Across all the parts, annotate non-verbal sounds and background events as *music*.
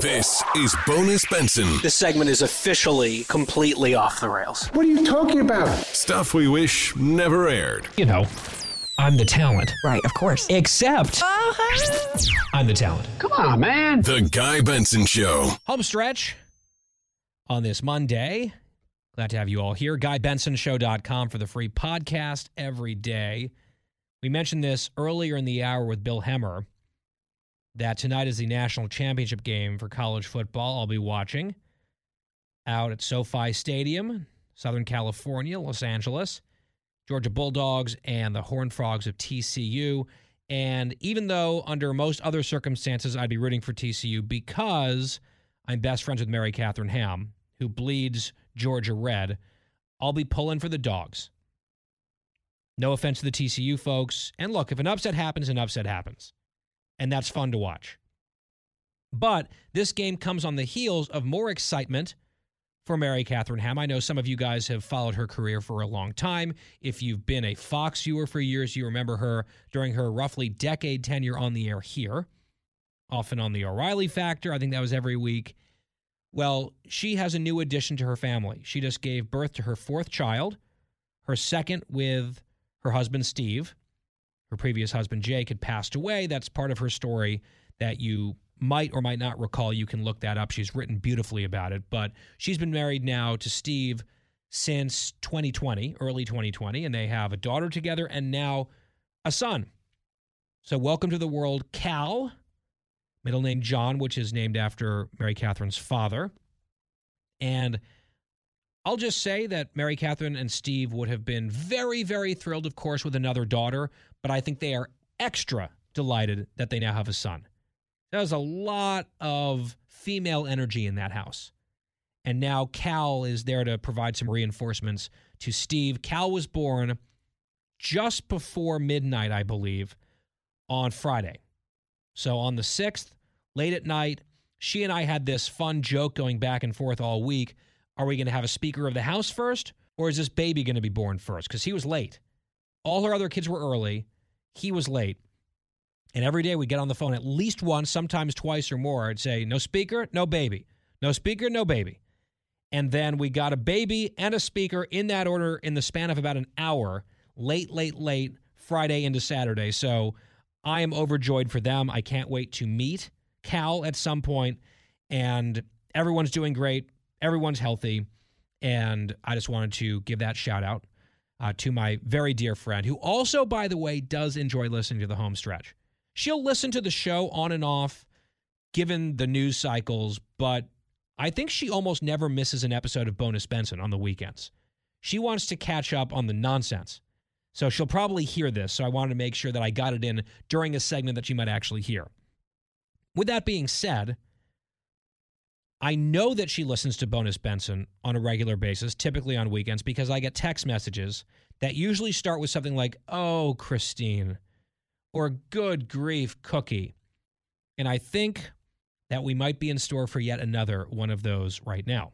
This is Bonus Benson. This segment is officially completely off the rails. What are you talking about? Stuff we wish never aired. You know, I'm the talent. Right, of course. Except uh-huh. I'm the talent. Come on, man. The Guy Benson Show. Home stretch on this Monday. Glad to have you all here. GuyBensonShow.com for the free podcast every day. We mentioned this earlier in the hour with Bill Hemmer that tonight is the national championship game for college football. I'll be watching out at SoFi Stadium, Southern California, Los Angeles, Georgia Bulldogs and the Horned Frogs of TCU. And even though under most other circumstances I'd be rooting for TCU because I'm best friends with Mary Catherine Ham, who bleeds Georgia red, I'll be pulling for the dogs. No offense to the TCU folks. And look, if an upset happens, an upset happens. And that's fun to watch. But this game comes on the heels of more excitement for Mary Catherine Ham. I know some of you guys have followed her career for a long time. If you've been a Fox viewer for years, you remember her during her roughly decade tenure on the air here, often on the O'Reilly Factor. I think that was every week. Well, she has a new addition to her family. She just gave birth to her fourth child, her second with her husband, Steve. Her previous husband, Jake, had passed away. That's part of her story that you might or might not recall. You can look that up. She's written beautifully about it. But she's been married now to Steve since 2020, early 2020, and they have a daughter together and now a son. So, welcome to the world, Cal, middle name John, which is named after Mary Catherine's father. And I'll just say that Mary Catherine and Steve would have been very, very thrilled, of course, with another daughter, but I think they are extra delighted that they now have a son. There's a lot of female energy in that house. And now Cal is there to provide some reinforcements to Steve. Cal was born just before midnight, I believe, on Friday. So on the 6th, late at night, she and I had this fun joke going back and forth all week. Are we going to have a Speaker of the House first, or is this baby going to be born first? Because he was late. All her other kids were early. He was late. And every day we get on the phone at least once, sometimes twice or more. I'd say, no speaker, no baby. No speaker, no baby. And then we got a baby and a speaker in that order in the span of about an hour, late, late, late, Friday into Saturday. So I am overjoyed for them. I can't wait to meet Cal at some point. And everyone's doing great, everyone's healthy. And I just wanted to give that shout out uh, to my very dear friend, who also, by the way, does enjoy listening to the home stretch. She'll listen to the show on and off, given the news cycles, but I think she almost never misses an episode of Bonus Benson on the weekends. She wants to catch up on the nonsense. So she'll probably hear this. So I wanted to make sure that I got it in during a segment that she might actually hear. With that being said, I know that she listens to Bonus Benson on a regular basis, typically on weekends, because I get text messages that usually start with something like, Oh, Christine, or Good grief, Cookie. And I think that we might be in store for yet another one of those right now.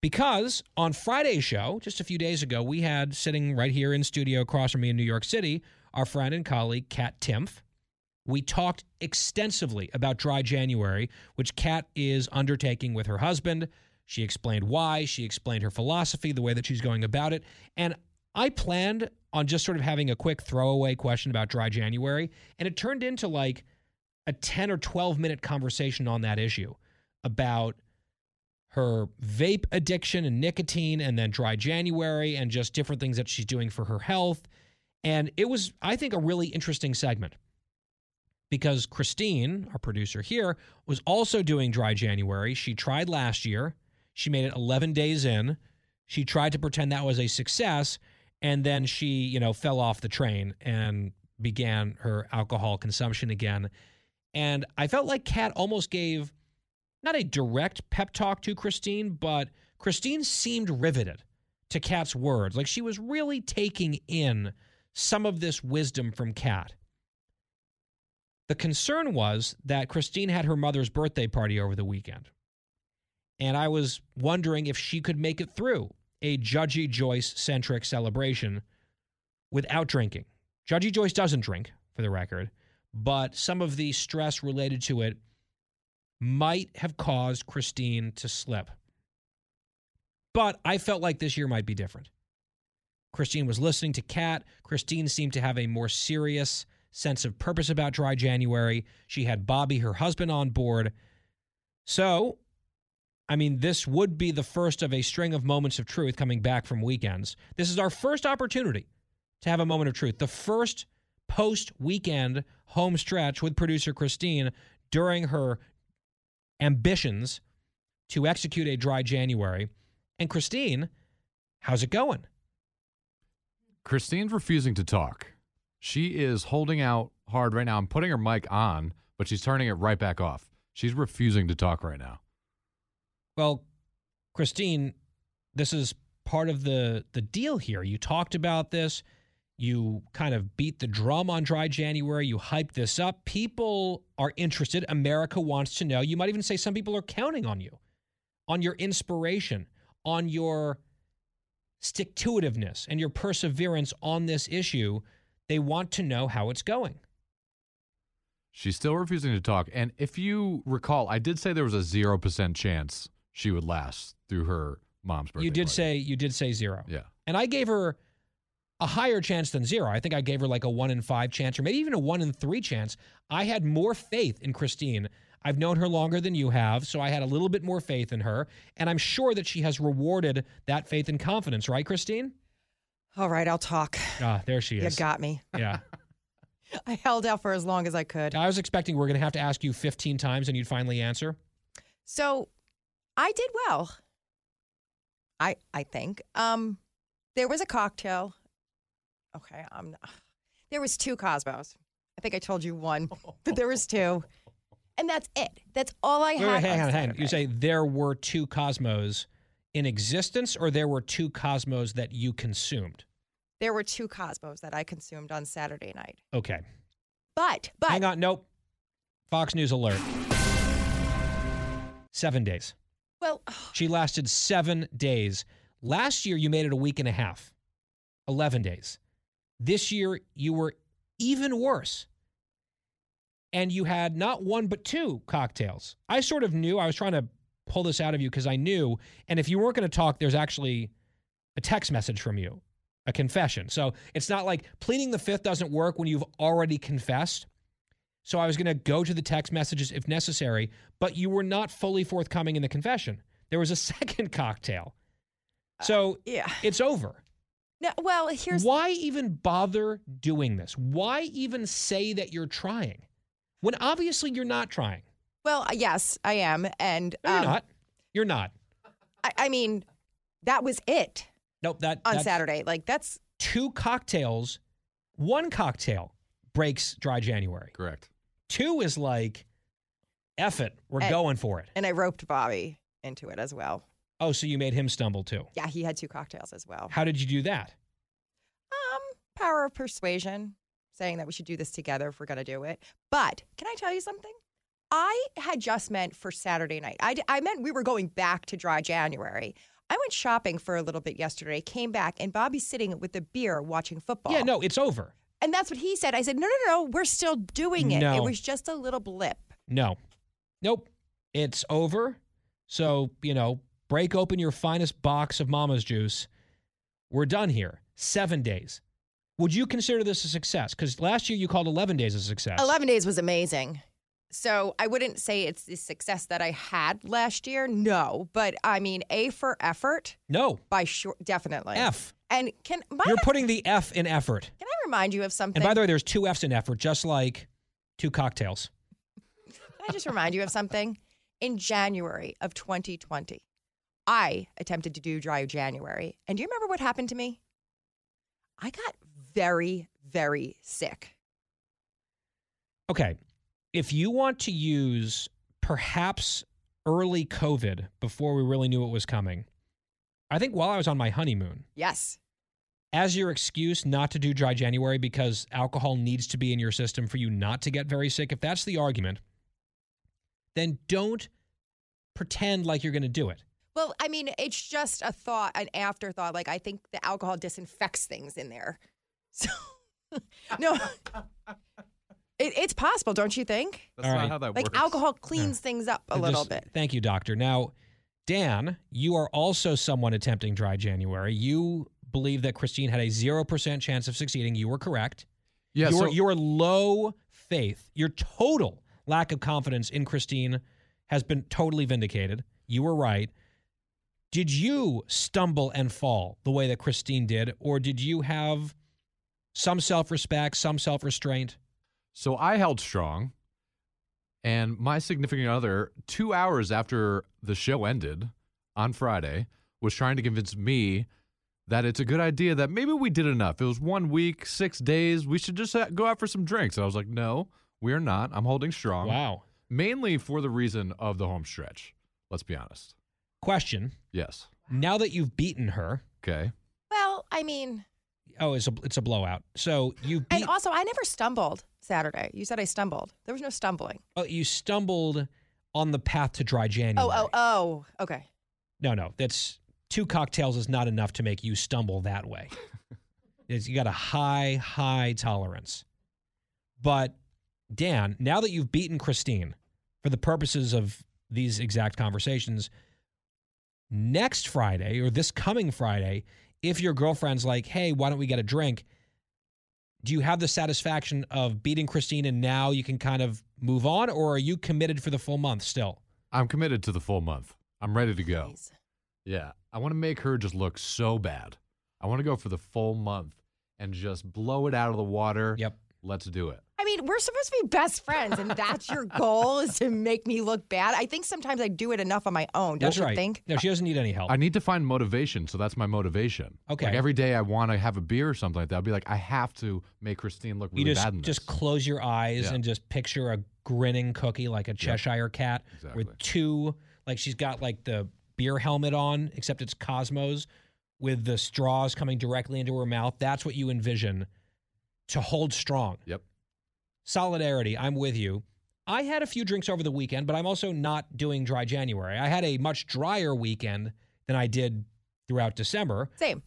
Because on Friday's show, just a few days ago, we had sitting right here in studio across from me in New York City, our friend and colleague, Kat Timpf. We talked extensively about dry January, which Kat is undertaking with her husband. She explained why, she explained her philosophy, the way that she's going about it. And I planned on just sort of having a quick throwaway question about dry January, and it turned into like a 10 or 12 minute conversation on that issue about her vape addiction and nicotine and then dry January and just different things that she's doing for her health. And it was, I think, a really interesting segment because Christine, our producer here, was also doing dry January. She tried last year, she made it 11 days in. She tried to pretend that was a success, and then she, you know, fell off the train and began her alcohol consumption again. And I felt like Kat almost gave not a direct pep talk to Christine, but Christine seemed riveted to Kat's words. Like she was really taking in some of this wisdom from Kat. The concern was that Christine had her mother's birthday party over the weekend. And I was wondering if she could make it through a Judgy Joyce centric celebration without drinking. Judgy Joyce doesn't drink, for the record, but some of the stress related to it might have caused Christine to slip. But I felt like this year might be different. Christine was listening to Kat. Christine seemed to have a more serious sense of purpose about Dry January. She had Bobby, her husband, on board. So, I mean, this would be the first of a string of moments of truth coming back from weekends. This is our first opportunity to have a moment of truth. The first post weekend home stretch with producer Christine during her ambitions to execute a dry January. And Christine, how's it going? Christine's refusing to talk. She is holding out hard right now. I'm putting her mic on, but she's turning it right back off. She's refusing to talk right now. Well, Christine, this is part of the the deal here. You talked about this. You kind of beat the drum on dry January. You hyped this up. People are interested. America wants to know. You might even say some people are counting on you, on your inspiration, on your stick to itiveness and your perseverance on this issue. They want to know how it's going. She's still refusing to talk. And if you recall, I did say there was a 0% chance she would last through her mom's birthday. You did party. say you did say zero. Yeah. And I gave her a higher chance than zero. I think I gave her like a one in five chance or maybe even a one in three chance. I had more faith in Christine. I've known her longer than you have, so I had a little bit more faith in her. And I'm sure that she has rewarded that faith and confidence, right, Christine? All right, I'll talk. Ah, there she is. You got me. yeah. *laughs* I held out for as long as I could. I was expecting we are going to have to ask you 15 times and you'd finally answer. So I did well. I I think. Um there was a cocktail. Okay, I'm not, *sighs* there was two Cosmos. I think I told you one, *laughs* but there was two. And that's it. That's all I Wait, had. hang on, hang on. You say there were two Cosmos in existence or there were two Cosmos that you consumed? There were two Cosmos that I consumed on Saturday night. Okay. But but Hang on. Nope. Fox News alert. Seven days. well, She lasted seven days. Last year, you made it a week and a half, 11 days. This year, you were even worse. And you had not one, but two cocktails. I sort of knew, I was trying to pull this out of you because I knew. And if you weren't going to talk, there's actually a text message from you, a confession. So it's not like pleading the fifth doesn't work when you've already confessed. So I was going to go to the text messages if necessary, but you were not fully forthcoming in the confession. There was a *laughs* second cocktail. So yeah. it's over. No, well, here's Why even bother doing this? Why even say that you're trying when obviously you're not trying? well, yes, I am, and No, you're um, not. You're not. I, I mean, that was it Nope. That on that's Saturday. Like that's two cocktails, one cocktail breaks dry January. Correct. Two is like, F it. We're And- going for it. and I roped Bobby into it as well. Oh, so you made him stumble too. Yeah, he had two cocktails as well. How did you do that? Um, power of persuasion, saying that we should do this together if we're going to do it. But can I tell you something? I had just meant for Saturday night. I, d- I meant we were going back to dry January. I went shopping for a little bit yesterday, came back, and Bobby's sitting with a beer watching football. Yeah, no, it's over. And that's what he said. I said, no, no, no, we're still doing it. No. It was just a little blip. No. Nope. It's over. So, you know, break open your finest box of mama's juice. We're done here. Seven days. Would you consider this a success? Because last year you called 11 days a success. 11 days was amazing. So I wouldn't say it's the success that I had last year. No, but I mean, A for effort No. by sure, definitely. F. And can, You're I, putting the F in effort. can I remind you of something? And by the way, there's two F's in effort, just like two cocktails. Can I just remind you of something? In January of 2020, I attempted to do dry January. And do you remember what happened to me? I got very, very sick. Okay. If you want to use perhaps early COVID, before we really knew it was coming, I think while I was on my honeymoon, Yes. as your excuse not to do dry January because alcohol needs to be in your system for you not to get very sick, if that's the argument, then don't pretend like you're going to do it. Well, I mean, it's just a thought, an afterthought. Like I think the alcohol disinfects things in there. So *laughs* no, it, it's possible, don't you think? That's All not right. how that Like works. alcohol cleans things up a Just- little bit. Thank you, doctor. Now, Dan, you are also someone attempting dry January. You believe that Christine had a 0% chance of succeeding. You were correct. Yeah, your, so your low faith, your total lack of confidence in Christine has been totally vindicated. You were right. Did you stumble and fall the way that Christine did, or did you have some self respect, some self restraint? So I held strong, and my significant other, two hours after the show ended on Friday, was trying to convince me that it's a good idea that maybe we did enough. It was one week, six days. We should just uh, go out for some drinks. And I was like, no, we're not. I'm holding strong. Wow. Mainly for the reason of the home stretch. Let's be honest. Question Yes. Now that you've beaten her, Okay. Well, I mean, oh, it's a, it's a blowout. So you beat, and also I never stumbled Saturday. You said I stumbled. There was no stumbling. oh, you stumbled on the path to dry January. Oh, oh, oh. Okay. No, no, that's two cocktails is not enough to make you stumble that way. *laughs* It's- you got a high, high tolerance. But Dan, now that you've beaten Christine, for the purposes of these exact conversations, next Friday or this coming Friday, if your girlfriend's like, "Hey, why don't we get a drink?" Do you have the satisfaction of beating Christine and now you can kind of move on, or are you committed for the full month still? I'm committed to the full month. I'm ready to go. Jeez. Yeah. I want to make her just look so bad. I want to go for the full month and just blow it out of the water. Yep. Let's do it. I mean, we're supposed to be best friends, and that's your *laughs* goal is to make me look bad. I think sometimes I do it enough on my own. Don't That's you right. think? No, she doesn't need any help. I need to find motivation, so that's my motivation. Okay. Like every day I want to have a beer or something like that. I'll be like, I have to make Christine look you really just bad in just this. close your eyes Yeah. and just picture a grinning cookie like a Cheshire cat Exactly. with two like she's got like the beer helmet on except it's Cosmos with the straws coming directly into her mouth. That's what you envision to hold strong. Yep. Solidarity, I'm with you. I had a few drinks over the weekend, but I'm also not doing dry January. I had a much drier weekend than I did throughout December. Same.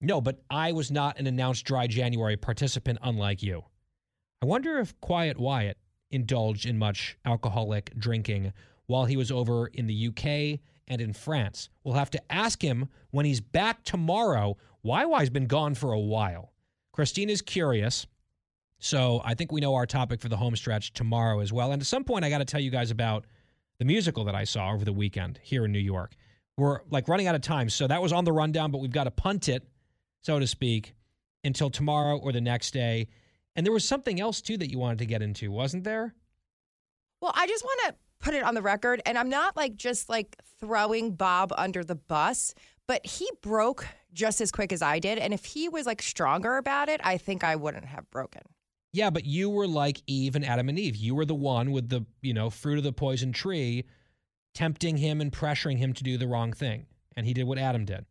No, but I was not an announced dry January participant, unlike you. I wonder if Quiet Wyatt indulged in much alcoholic drinking while he was over in the UK and in France. We'll have to ask him when he's back tomorrow. YY's been gone for a while. Christina's curious. So I think we know our topic for the home stretch tomorrow as well. And at some point, I got to tell you guys about the musical that I saw over the weekend here in New York. We're like running out of time. So that was on the rundown, but we've got to punt it so to speak, until tomorrow or the next day. And there was something else too that you wanted to get into, wasn't there? Well, I just want to put it on the record, and I'm not like just like throwing Bob under the bus, but he broke just as quick as I did. And if he was like stronger about it, I think I wouldn't have broken. Yeah, but you were like Eve and Adam and Eve. You were the one with the, you know, fruit of the poison tree, tempting him and pressuring him to do the wrong thing. And he did what Adam did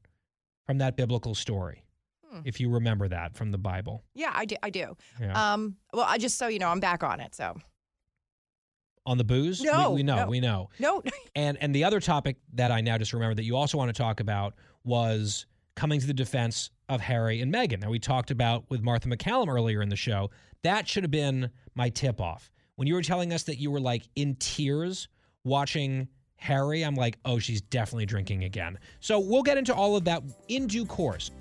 from that biblical story. Hmm. If you remember that from the Bible. Yeah, I do. I do. Yeah. Um, well, I just so you know, I'm back on it. So On the booze? We- No, we, know, no. we know. no, And and the other topic that I now just remember that you also want to talk about was coming to the defense of Harry and Meghan. Now we talked about with Martha MacCallum earlier in the show. That should have been my tip off. When you were telling us that you were like in tears watching Harry, I'm like, oh, she's definitely drinking again. So we'll get into all of that in due course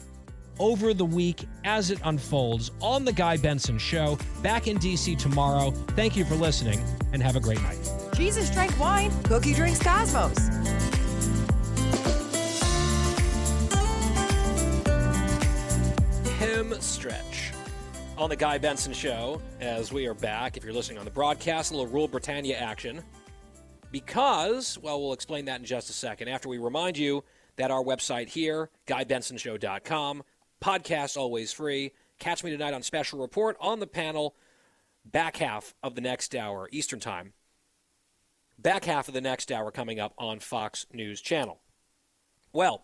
over the week as it unfolds on The Guy Benson Show. Back in DC tomorrow. Thank you for listening and have a great night. Jesus drank wine. Cookie drinks Cosmos. Him stretch on the Guy Benson Show as we are back. If you're listening on the broadcast, a little Rule Britannia action. Because, well, we'll explain that in just a second after we remind you that our website here, GuyBensonShow.com, podcast always free. Catch me tonight on Special Report on the panel, back half of the next hour, Eastern Time. back half of the next hour coming up on Fox News Channel. Well,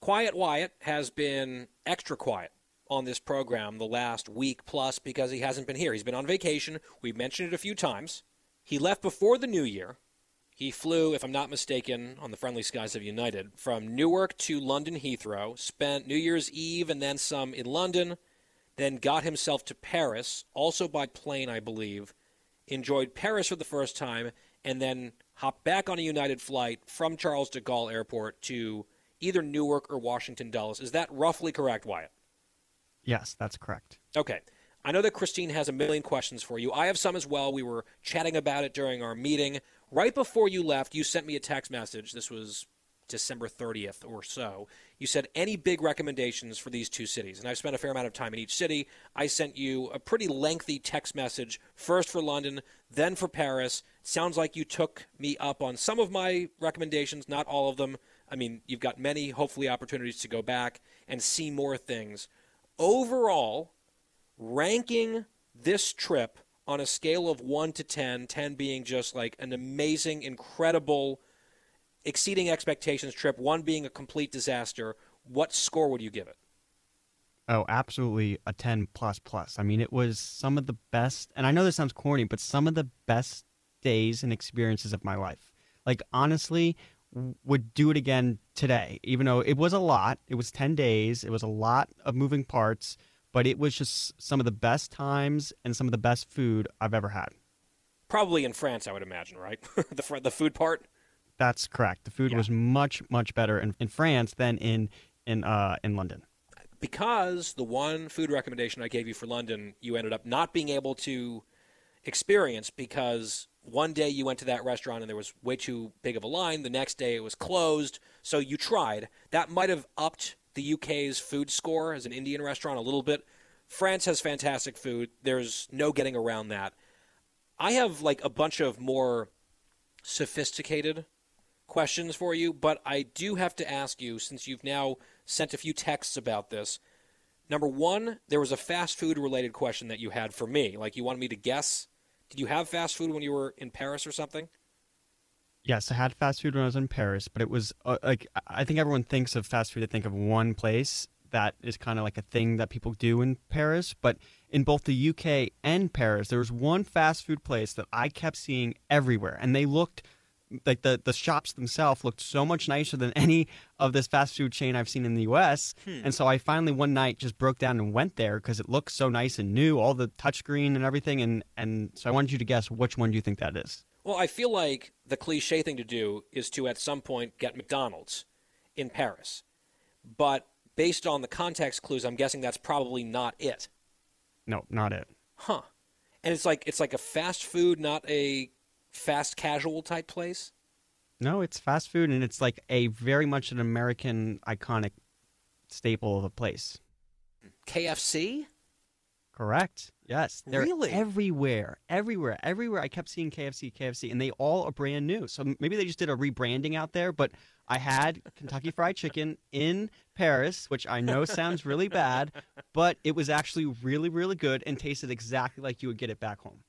Quiet Wyatt has been extra quiet on this program the last week plus because he hasn't been here. He's been on vacation. We've mentioned it a few times. He left before the new year. He flew, if I'm not mistaken, on the friendly skies of United from Newark to London Heathrow, spent New Year's Eve and then some in London, then got himself to Paris, also by plane, I believe, enjoyed Paris for the first time, and then hopped back on a United flight from Charles de Gaulle Airport to either Newark or Washington Dulles. Is that roughly correct, Wyatt? Yes, that's correct. Okay. I know that Christine has a million questions for you. I have some as well. We were chatting about it during our meeting. Right before you left, you sent me a text message. This was December 30th or so. You said any big recommendations for these two cities. And I've spent a fair amount of time in each city. I sent you a pretty lengthy text message, first for London, then for Paris. Sounds like you took me up on some of my recommendations, not all of them. I mean, you've got many, hopefully, opportunities to go back and see more things. Overall, ranking this trip on a scale of 1 to 10, 10 being just like an amazing, incredible, exceeding expectations trip, 1 being a complete disaster, what score would you give it? Oh, absolutely a 10 plus plus. I mean, it was some of the best, and I know this sounds corny, but some of the best days and experiences of my life. Like, honestly, would do it again today, even though it was a lot. It was 10 days, it was a lot of moving parts but it was just some of the best times and some of the best food I've ever had. Probably in France, I would imagine, right? *laughs* the the food part. That's correct. The food yeah. was much much better in, in France than in in uh, in London. Because the one food recommendation I gave you for London, you ended up not being able to experience because one day you went to that restaurant and there was way too big of a line. The next day it was closed. So you tried. That might have upped the UK's food score as an Indian restaurant a little bit. France has fantastic food. There's no getting around that. I have like a bunch of more sophisticated questions for you, but I do have to ask you since you've now sent a few texts about this. Number one, there was a fast food related question that you had for me. Like you wanted me to guess. Did you have fast food when you were in Paris or something? Yes, I had fast food when I was in Paris, but it was uh, like I think everyone thinks of fast food. They think of one place that is kind of like a thing that people do in Paris. But in both the UK and Paris, there was one fast food place that I kept seeing everywhere, and they looked like the the shops themselves looked so much nicer than any of this fast food chain I've seen in the U.S. Hmm. And so I finally one night just broke down and went there because it looked so nice and new, all the touchscreen and everything. And and so I wanted you to guess which one do you think that is. Well, I feel like the cliche thing to do is to at some point get McDonald's in Paris. But based on the context clues, I'm guessing that's probably not it. No, not it. Huh. And it's like it's like a fast food, not a fast casual type place? No, it's fast food and it's like a very much an American iconic staple of a place. KFC? Correct. Yes, they're really? everywhere, everywhere, everywhere. I kept seeing KFC, KFC, and they all are brand new. So maybe they just did a rebranding out there. But I had Kentucky Fried Chicken in Paris, which I know sounds really bad, but it was actually really, really good and tasted exactly like you would get it back home.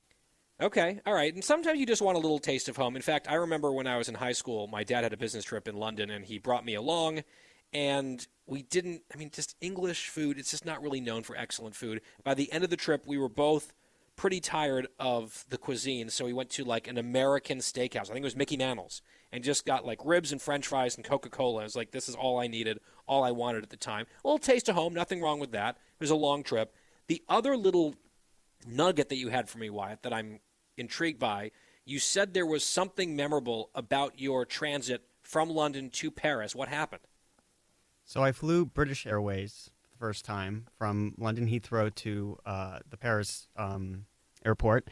Okay, all right. And sometimes you just want a little taste of home. In fact, I remember when I was in high school, my dad had a business trip in London, and he brought me along and we didn't i mean just english food it's just not really known for excellent food. By the end of the trip we were both pretty tired of the cuisine so we went to like an american steakhouse. I think it was mickey mantle's and just got like ribs and french fries and coca-cola. It was like this is all i needed all i wanted at the time. A little taste of home nothing wrong with that. It was a long trip. The other little nugget that you had for me wyatt that i'm intrigued by you said there was something memorable about your transit from london to paris what happened so I flew British Airways the first time from London Heathrow to uh, the Paris um, airport.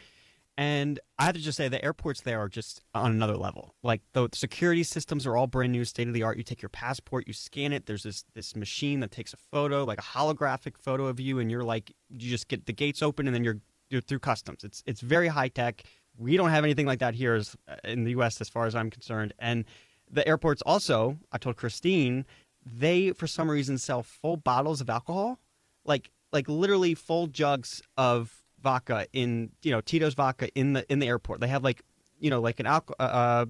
And I have to just say, the airports there are just on another level. Like the security systems are all brand new, state of the art. You take your passport, you scan it. There's this this machine that takes a photo, like a holographic photo of you, and you're like, you just get the gates open, and then you're through customs. It's it's very high tech. We don't have anything like that here as, in the U.S. as far as I'm concerned. And the airports also, I told Christine, they for some reason sell full bottles of alcohol, like like literally full jugs of vodka in you know Tito's vodka in the in the airport. They have like you know, like an alcohol. Uh,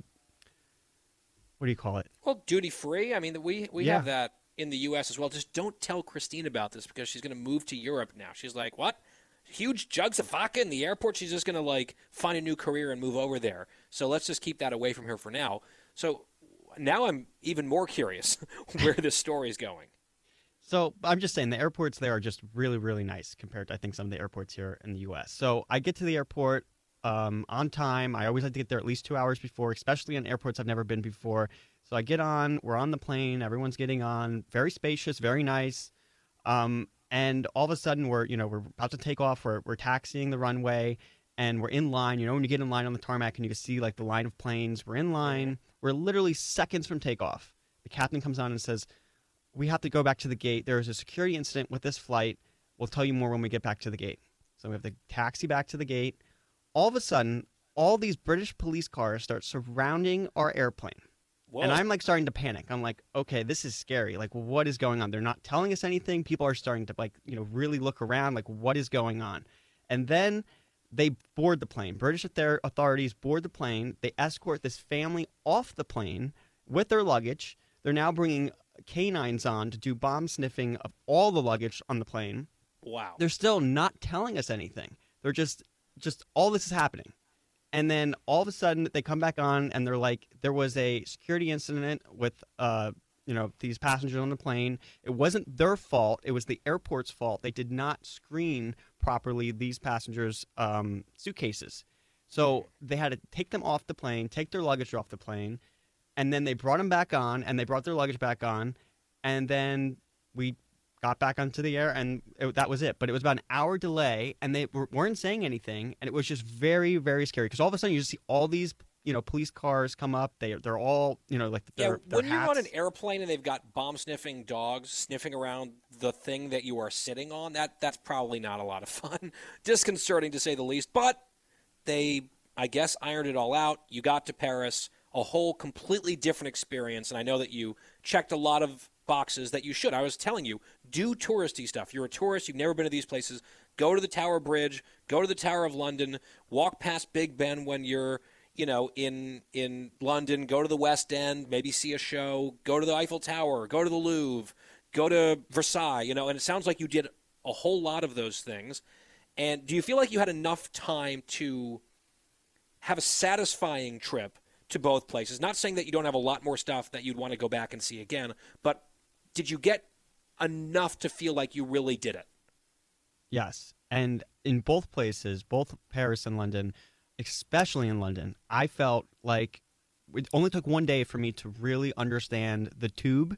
what do you call it? Well, duty free. I mean, we we Yeah. have that in the U.S. as well. Just don't tell Christine about this because she's going to move to Europe now. She's like, what? Huge jugs of vodka in the airport. She's just going to like find a new career and move over there. So let's just keep that away from her for now. So now I'm even more curious *laughs* where this story is going. So I'm just saying the airports there are just really, really nice compared to I think some of the airports here in the U.S. So I get to the airport um, on time. I always like to get there at least two hours before, especially in airports I've never been before. So I get on. We're on the plane. Everyone's getting on. Very spacious, very nice. Um, and all of a sudden, we're you know we're about to take off. We're we're taxiing the runway, and we're in line. You know when you get in line on the tarmac and you can see like the line of planes. We're in line. We're literally seconds from takeoff. The captain comes on and says, "We have to go back to the gate. There is a security incident with this flight. We'll tell you more when we get back to the gate." So we have to taxi back to the gate. All of a sudden, all these British police cars start surrounding our airplane. Whoa. And I'm like starting to panic. I'm like, okay, this is scary. Like, what is going on? They're not telling us anything. People are starting to like, you know, really look around. Like, what is going on? And then they board the plane. British author- authorities board the plane. They escort this family off the plane with their luggage. They're now bringing canines on to do bomb sniffing of all the luggage on the plane. wow. They're still not telling us anything. They're just, just all this is happening. And then all of a sudden they come back on and they're like, there was a security incident with, uh, you know, these passengers on the plane. It wasn't their fault. It was the airport's fault. They did not screen properly these passengers' um, suitcases. So they had to take them off the plane, take their luggage off the plane, and then they brought them back on and they brought their luggage back on. And then we got back onto the air and it, that was it. But it was about an hour delay and they were, weren't saying anything. And it was just very, very scary because all of a sudden you just see all these, you know, police cars come up. They, they're all, you know, like Yeah, their, their when you're on an airplane and they've got bomb sniffing dogs sniffing around the thing that you are sitting on, that that's probably not a lot of fun. *laughs* Disconcerting to say the least. But they, I guess, ironed it all out. You got to Paris, a whole completely different experience. And I know that you checked a lot of boxes that you should. I was telling you, do touristy stuff. You're a tourist, you've never been to these places. Go to the Tower Bridge, go to the Tower of London, walk past Big Ben when you're you know, in in London, go to the West End, maybe see a show, go to the Eiffel Tower, go to the Louvre, go to Versailles, you know, and it sounds like you did a whole lot of those things. And do you feel like you had enough time to have a satisfying trip to both places? Not saying that you don't have a lot more stuff that you'd want to go back and see again, but did you get enough to feel like you really did it? Yes. And in both places, both Paris and London, especially in London, I felt like it only took one day for me to really understand the tube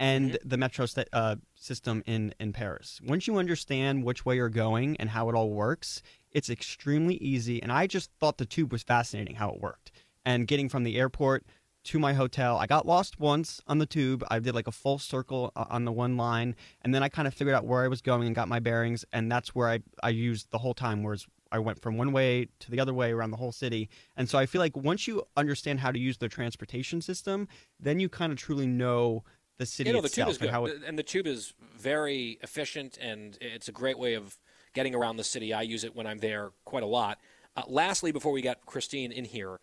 and the metro st- uh, system in, in Paris. Once you understand which way you're going and how it all works, it's extremely easy. And I just thought the tube was fascinating how it worked. And getting from the airport to my hotel, I got lost once on the tube. I did like a full circle uh, on the one line, and then I kind of figured out where I was going and got my bearings. And that's where I, I used the whole time, whereas I went from one way to the other way around the whole city. And so I feel like once you understand how to use the transportation system, then you kind of truly know the city you know, the itself tube is and good, it, and the tube is very efficient, and it's a great way of getting around the city. I use it when I'm there quite a lot. Uh, lastly, before we get Christine in here,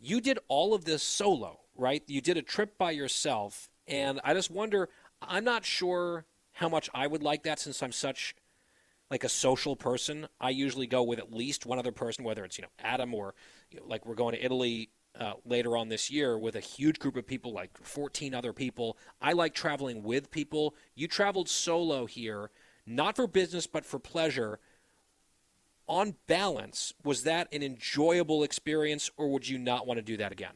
you did all of this solo, right? You did a trip by yourself, and I just wonder. I'm not sure how much I would like that since I'm such like a social person. I usually go with at least one other person, whether it's you know Adam or you know, like we're going to Italy uh, later on this year with a huge group of people, like 14 other people. I like traveling with people. You traveled solo here, not for business but for pleasure. On balance, was that an enjoyable experience, or would you not want to do that again?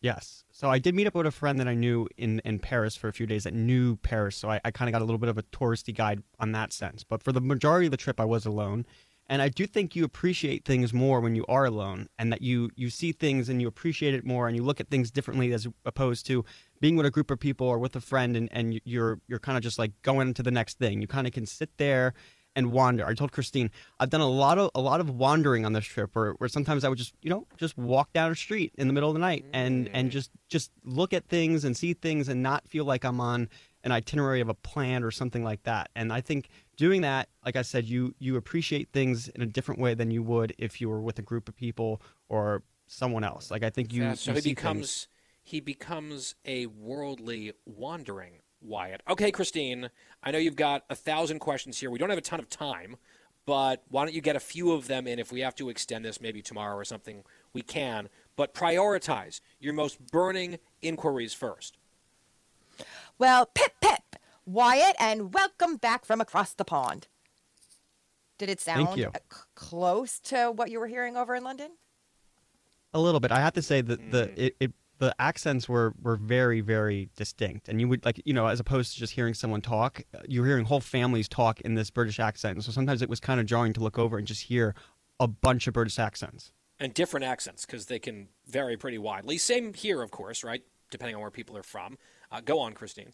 Yes. So I did meet up with a friend that I knew in, in Paris for a few days that knew Paris. So I, I kind of got a little bit of a touristy guide on that sense. But for the majority of the trip, I was alone. And I do think you appreciate things more when you are alone and that you, you see things and you appreciate it more and you look at things differently as opposed to being with a group of people or with a friend and, and you're, you're kind of just like going to the next thing. You kind of can sit there and wander. I told Christine I've done a lot of a lot of wandering on this trip, where, where sometimes I would just you know just walk down a street in the middle of the night and and mm. just just look at things and see things and not feel like I'm on an itinerary of a plan or something like that. And I think doing that, like I said, you you appreciate things in a different way than you would if you were with a group of people or someone else. Like I think you, Yeah, so you he becomes things- he becomes a worldly wandering Wyatt. Okay, Christine, I know you've got a thousand questions here. We don't have a ton of time, but why don't you get a few of them in? If we have to extend this, maybe tomorrow or something, we can. But prioritize your most burning inquiries first. Well, pip pip, Wyatt, and welcome back from across the pond. Did it sound uh, c- close to what you were hearing over in London? A little bit. I have to say that Mm. the it, it the accents were were very very distinct, and you would like you know as opposed to just hearing someone talk, uh, you're hearing whole families talk in this British accent. And so sometimes it was kind of jarring to look over and just hear a bunch of British accents. and different accents because they can vary pretty widely. Same here, of course, right? Depending on where people are from. Uh, go on, Christine.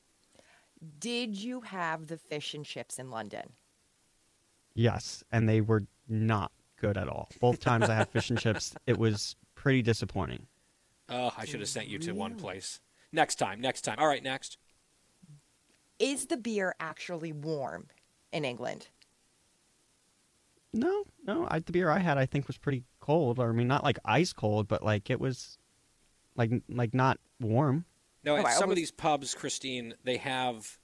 Did you have the fish and chips in London? Yes, and they were not good at all. Both times I had fish and chips, it was pretty disappointing. Oh, I should have sent you to one place. Next time, next time. All right, next. Is the beer actually warm in England? No, no, I, the beer I had I think was pretty cold. Or I mean, not like ice cold, but like it was, like like not warm. No, Oh, at I some of these pubs, Christine, they have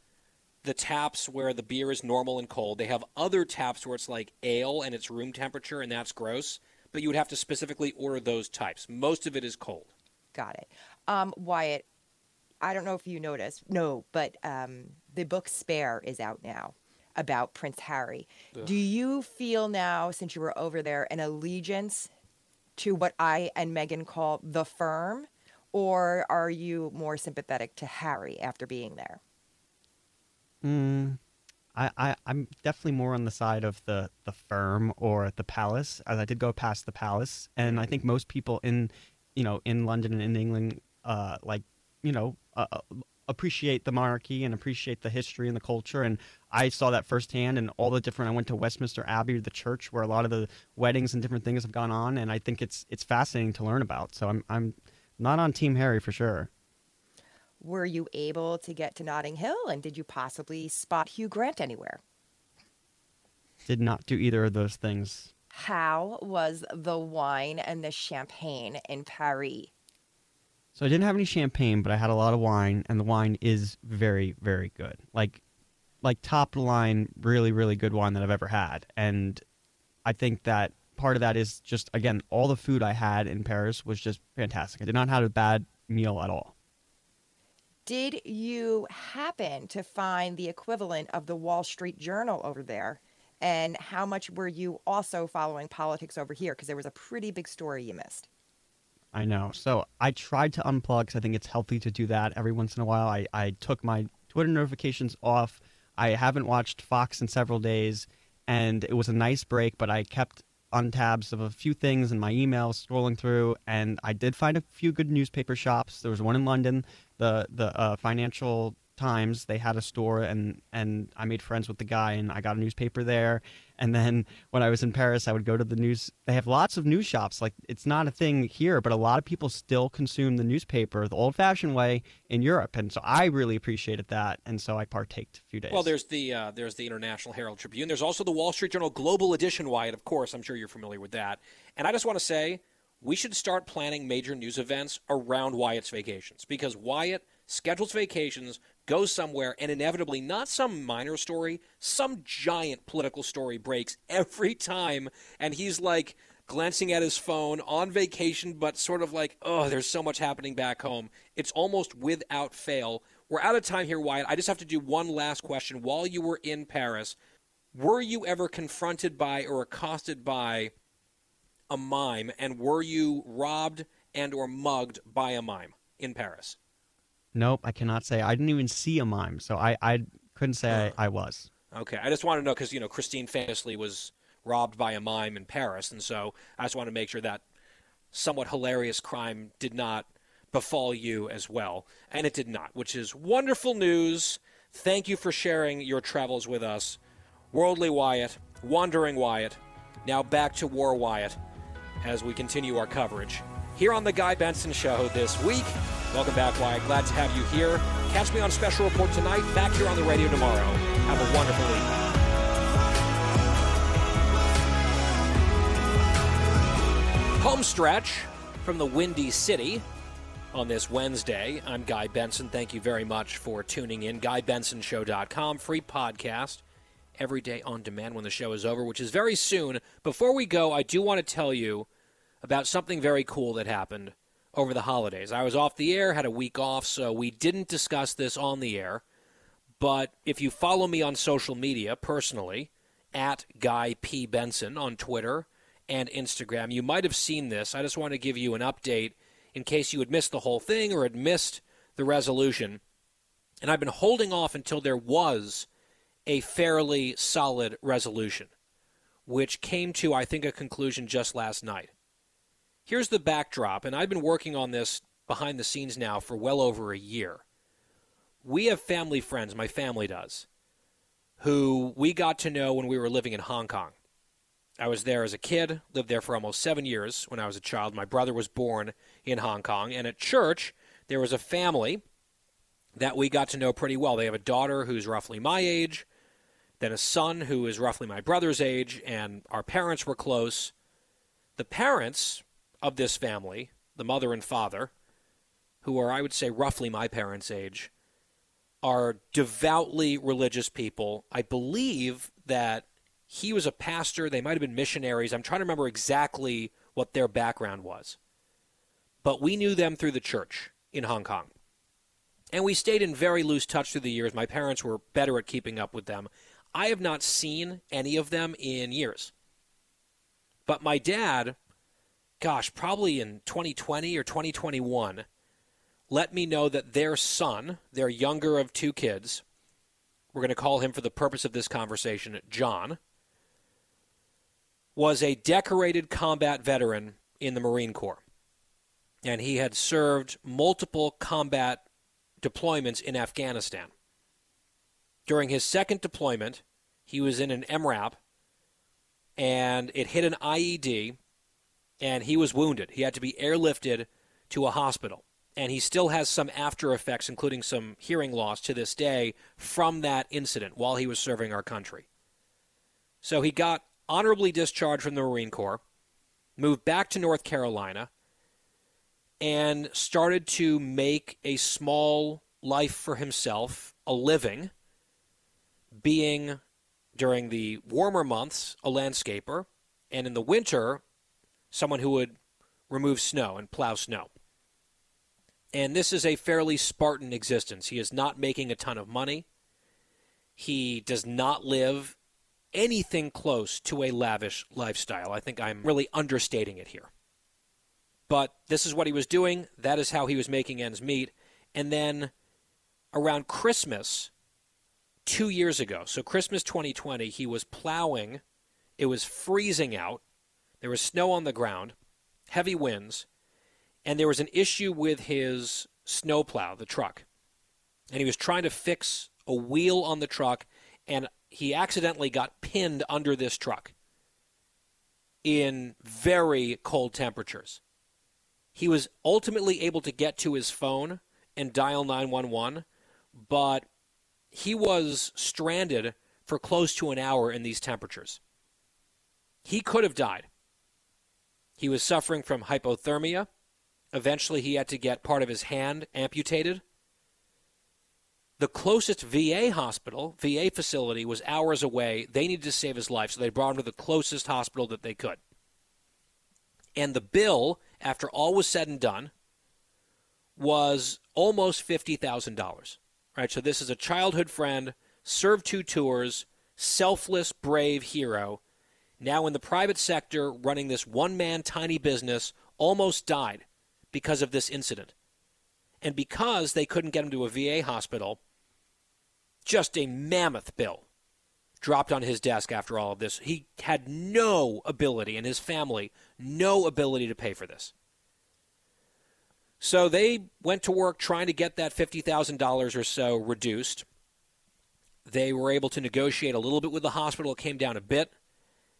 the taps where the beer is normal and cold. They have other taps where it's like ale and it's room temperature, and that's gross. But you would have to specifically order those types. Most of it is cold. Got it. Um, Wyatt, I don't know if you noticed. No, but um, the book Spare is out now about Prince Harry. Do you feel now, since you were over there, an allegiance to what I and Meghan call the firm, or are you more sympathetic to Harry after being there? Mm, I, I I'm definitely more on the side of the the firm or the palace, as I did go past the palace, and I think most people in, you know, in London and in England, uh, like you know, uh, uh, appreciate the monarchy and appreciate the history and the culture, and I saw that firsthand, and all the different. I went to Westminster Abbey, the church where a lot of the weddings and different things have gone on, and I think it's it's fascinating to learn about. So I'm I'm not on Team Harry for sure. Were you able to get to Notting Hill, and did you possibly spot Hugh Grant anywhere? Did not do either of those things. How was the wine and the champagne in Paris? So I didn't have any champagne, but I had a lot of wine, and the wine is very, very good. Like, like top line, really, really good wine that I've ever had. And I think that part of that is just again, all the food I had in Paris was just fantastic. I did not have a bad meal at all. Did you happen to find the equivalent of the Wall Street Journal over there? And how much were you also following politics over here? Because there was a pretty big story you missed. I know. So I tried to unplug because I think it's healthy to do that every once in a while. I, I took my Twitter notifications off. I haven't watched Fox in several days, and it was a nice break, but I kept on tabs of a few things in my emails scrolling through, and I did find a few good newspaper shops. There was one in London, the the uh, Financial Times. They had a store, and and I made friends with the guy, and I got a newspaper there. And then when I was in Paris, I would go to the news. They have lots of news shops. Like it's not a thing here, but a lot of people still consume the newspaper the old-fashioned way in Europe, and so I really appreciated that, and so I partaked a few days. Well, there's the uh, there's the International Herald Tribune. There's also the Wall Street Journal Global Edition. Wyatt, of course, I'm sure you're familiar with that. And I just want to say, we should start planning major news events around Wyatt's vacations because Wyatt schedules vacations, goes somewhere, and inevitably, not some minor story, some giant political story breaks every time, and he's like glancing at his phone on vacation, but sort of like, oh, there's so much happening back home. It's almost without fail. We're out of time here, Wyatt. I just have to do one last question. While you were in Paris, were you ever confronted by or accosted by a mime, and were you robbed and or mugged by a mime in Paris? Nope, I cannot say. I didn't even see a mime, so I I couldn't say I, I was. Okay, I just want to know because you know Christine famously was robbed by a mime in Paris, and so I just want to make sure that somewhat hilarious crime did not befall you as well, and it did not, which is wonderful news. Thank you for sharing your travels with us, Worldly Wyatt, Wandering Wyatt. Now back to War Wyatt as we continue our coverage here on the Guy Benson Show this week. Welcome back, Wyatt. Glad to have you here. Catch me on Special Report tonight. Back here on the radio tomorrow. Have a wonderful week. Home stretch. from the Windy City on this Wednesday. I'm Guy Benson. Thank you very much for tuning in. GuyBensonShow.com, free podcast every day on demand when the show is over, which is very soon. Before we go, I do want to tell you about something very cool that happened over the holidays. I was off the air, had a week off, so we didn't discuss this on the air. But if you follow me on social media personally, at Guy P. Benson on Twitter and Instagram, you might have seen this. I just want to give you an update in case you had missed the whole thing or had missed the resolution. And I've been holding off until there was a fairly solid resolution, which came to, I think, a conclusion just last night. Here's the backdrop, and I've been working on this behind the scenes now for well over a year. We have family friends, my family does, who we got to know when we were living in Hong Kong. I was there as a kid, lived there for almost seven years when I was a child. My brother was born in Hong Kong, and at church, there was a family that we got to know pretty well. They have a daughter who's roughly my age, then a son who is roughly my brother's age, and our parents were close. The parents of this family, the mother and father, who are, I would say, roughly my parents' age, are devoutly religious people. I believe that he was a pastor. They might have been missionaries. I'm trying to remember exactly what their background was. But we knew them through the church in Hong Kong. And we stayed in very loose touch through the years. My parents were better at keeping up with them. I have not seen any of them in years. But my dad, gosh, probably in 2020 or 2021, let me know that their son, their younger of two kids, we're going to call him for the purpose of this conversation, John, was a decorated combat veteran in the Marine Corps. And he had served multiple combat deployments in Afghanistan. During his second deployment, he was in an MRAP and it hit an IED and he was wounded. He had to be airlifted to a hospital. And he still has some after effects, including some hearing loss to this day from that incident while he was serving our country. So he got honorably discharged from the Marine Corps, moved back to North Carolina, and started to make a small life for himself, a living, being during the warmer months a landscaper, and in the winter, someone who would remove snow and plow snow. And this is a fairly Spartan existence. He is not making a ton of money. He does not live anything close to a lavish lifestyle. I think I'm really understating it here. But this is what he was doing. That is how he was making ends meet. And then around Christmas, two years ago, so Christmas 2020, he was plowing. It was freezing out. There was snow on the ground, heavy winds, and there was an issue with his snowplow, the truck. And he was trying to fix a wheel on the truck, and he accidentally got pinned under this truck in very cold temperatures. He was ultimately able to get to his phone and dial 911, but he was stranded for close to an hour in these temperatures. He could have died. He was suffering from hypothermia. Eventually, he had to get part of his hand amputated. The closest VA hospital, VA facility, was hours away. They needed to save his life, so they brought him to the closest hospital that they could. And the bill, after all was said and done, was almost $50,000 right? So this is a childhood friend, served two tours, selfless, brave hero. Now in the private sector, running this one man tiny business, almost died because of this incident. And because they couldn't get him to a VA hospital, just a mammoth bill dropped on his desk after all of this. He had no ability, and his family, no ability to pay for this. So they went to work trying to get that $50,000 or so reduced. They were able to negotiate a little bit with the hospital. It came down a bit.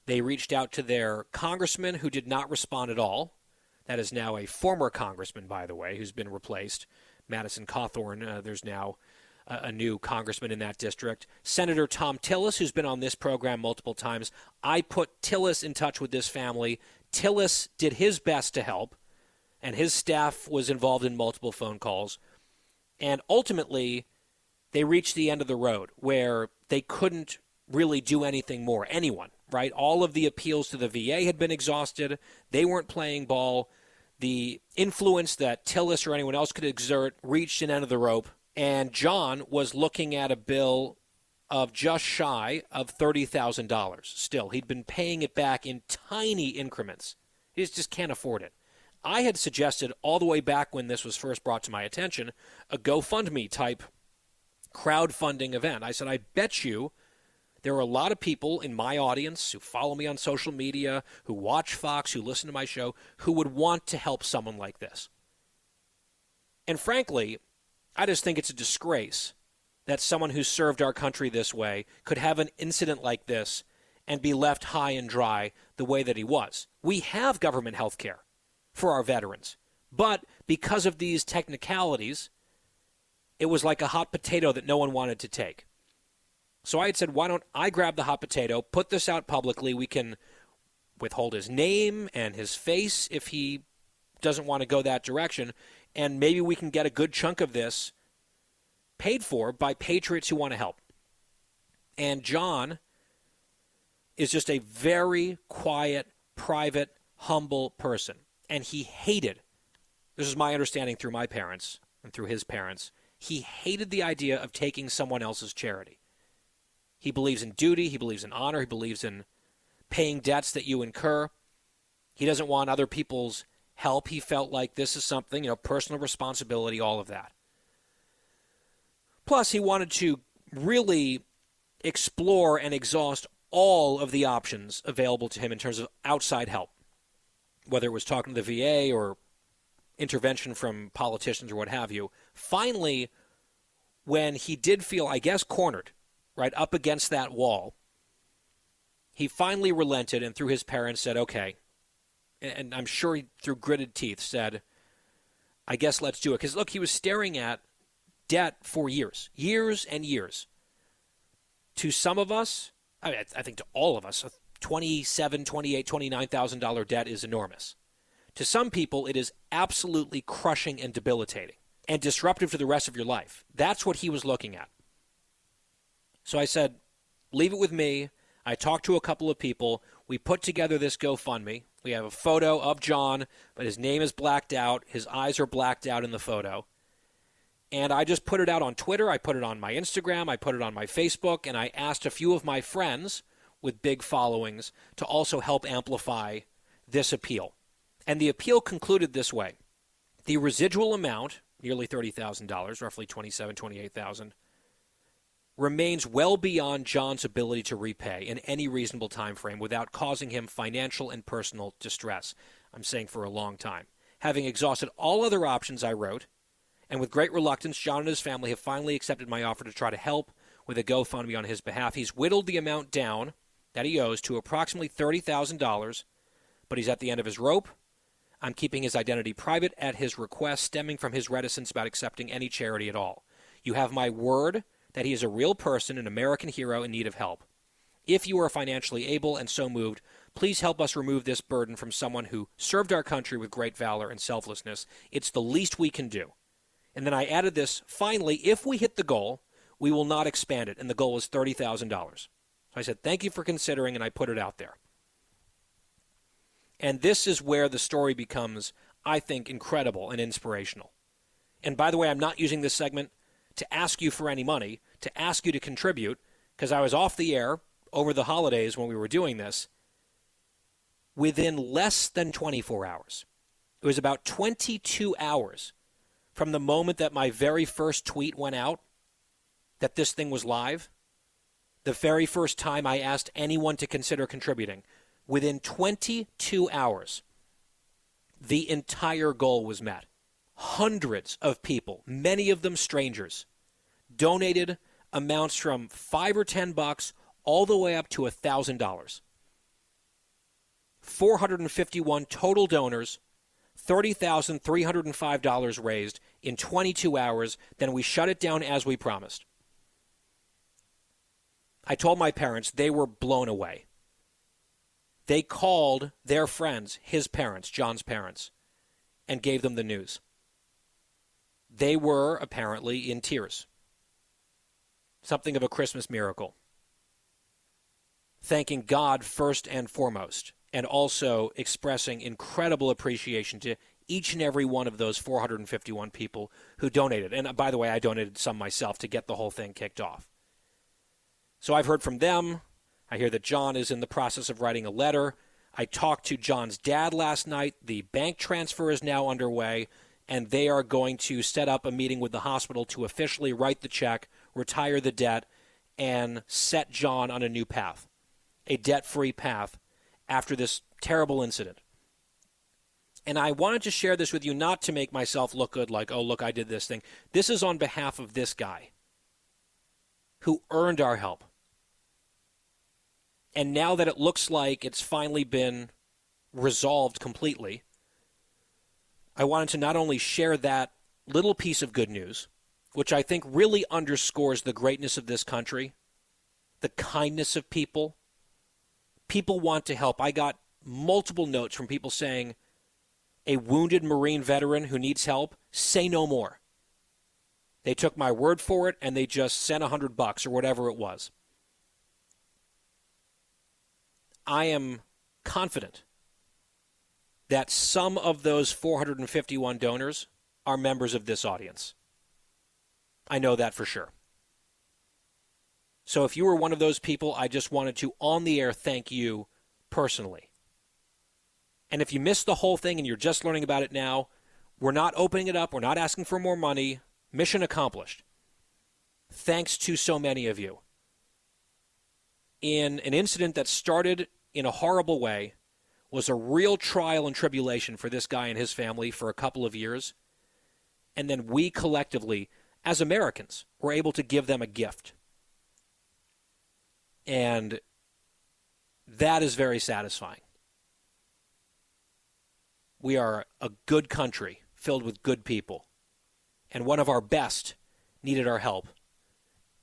They reached out to their congressman, who did not respond at all. That is now a former congressman, by the way, who's been replaced. Madison Cawthorn, uh, there's now a, a new congressman in that district. Senator Thom Tillis, who's been on this program multiple times. I put Tillis in touch with this family. Tillis did his best to help and his staff was involved in multiple phone calls. And ultimately, they reached the end of the road where they couldn't really do anything more. Anyone, right? All of the appeals to the VA had been exhausted. They weren't playing ball. The influence that Tillis or anyone else could exert reached an end of the rope. And John was looking at a bill of just shy of $30,000 still. He'd been paying it back in tiny increments. He just can't afford it. I had suggested all the way back when this was first brought to my attention a GoFundMe type crowdfunding event. I said, I bet you there are a lot of people in my audience who follow me on social media, who watch Fox, who listen to my show, who would want to help someone like this. And frankly, I just think it's a disgrace that someone who served our country this way could have an incident like this and be left high and dry the way that he was. We have government health care for our veterans. But because of these technicalities, it was like a hot potato that no one wanted to take. So I had said, why don't I grab the hot potato, put this out publicly? We can withhold his name and his face if he doesn't want to go that direction. And maybe we can get a good chunk of this paid for by patriots who want to help. And John is just a very quiet, private, humble person and he hated this is my understanding through my parents and through his parents he hated the idea of taking someone else's charity he believes in duty. He believes in honor. He believes in paying debts that you incur. He doesn't want other people's help. He felt like this is something you know personal responsibility all of that. Plus he wanted to really explore and exhaust all of the options available to him in terms of outside help whether it was talking to the VA or intervention from politicians or what have you. Finally, when he did feel, I guess, cornered, right up against that wall, he finally relented and through his parents said, okay. And I'm sure he, through gritted teeth, said, I guess let's do it. Because look, he was staring at debt for years, years and years. To some of us, I, mean, I think to all of us, 27, 28, 29,000 dollar debt is enormous. To some people it is absolutely crushing and debilitating and disruptive to the rest of your life. That's what he was looking at. So I said, "Leave it with me." I talked to a couple of people. We put together this GoFundMe. We have a photo of John, but his name is blacked out. His eyes are blacked out in the photo. And I just put it out on Twitter. I put it on my Instagram. I put it on my Facebook. And I asked a few of my friends with big followings to also help amplify this appeal. And the appeal concluded this way the residual amount, nearly $30,000, roughly 27, 28,000, remains well beyond John's ability to repay in any reasonable time frame without causing him financial and personal distress. I'm saying for a long time. Having exhausted all other options, I wrote, and with great reluctance, John and his family have finally accepted my offer to try to help with a GoFundMe on his behalf. He's whittled the amount down that he owes to approximately $30,000, but he's at the end of his rope. I'm keeping his identity private at his request, stemming from his reticence about accepting any charity at all. You have my word that he is a real person, an American hero in need of help. If you are financially able and so moved, please help us remove this burden from someone who served our country with great valor and selflessness. It's the least we can do. And then I added this finally, if we hit the goal, we will not expand it. And the goal is $30,000. So I said, thank you for considering, and I put it out there. And this is where the story becomes, I think, incredible and inspirational. And by the way, I'm not using this segment to ask you for any money, to ask you to contribute, because I was off the air over the holidays when we were doing this within less than 24 hours. It was about 22 hours from the moment that my very first tweet went out that this thing was live the very first time I asked anyone to consider contributing, within 22 hours, the entire goal was met. Hundreds of people, many of them strangers, donated amounts from 5 or 10 bucks all the way up to a $1,000. 451 total donors, $30,305 raised in 22 hours. Then we shut it down as we promised. I told my parents they were blown away. They called their friends, his parents, John's parents, and gave them the news. They were apparently in tears. Something of a Christmas miracle. Thanking God first and foremost, and also expressing incredible appreciation to each and every one of those 451 people who donated. And uh, by the way, I donated some myself to get the whole thing kicked off. So I've heard from them. I hear that John is in the process of writing a letter. I talked to John's dad last night. The bank transfer is now underway, and they are going to set up a meeting with the hospital to officially write the check, retire the debt, and set John on a new path, a debt free path after this terrible incident. And I wanted to share this with you not to make myself look good, like, oh, look, I did this thing. This is on behalf of this guy who earned our help. And now that it looks like it's finally been resolved completely, I wanted to not only share that little piece of good news, which I think really underscores the greatness of this country, the kindness of people. People want to help. I got multiple notes from people saying, a wounded Marine veteran who needs help, say no more. They took my word for it and they just sent a hundred bucks or whatever it was. I am confident that some of those 451 donors are members of this audience. I know that for sure. So if you were one of those people, I just wanted to, on the air, thank you personally. And if you missed the whole thing and you're just learning about it now, we're not opening it up. We're not asking for more money. Mission accomplished. Thanks to so many of you. In an incident that started in a horrible way, was a real trial and tribulation for this guy and his family for a couple of years. And then we collectively, as Americans, were able to give them a gift. And that is very satisfying. We are a good country filled with good people. And one of our best needed our help.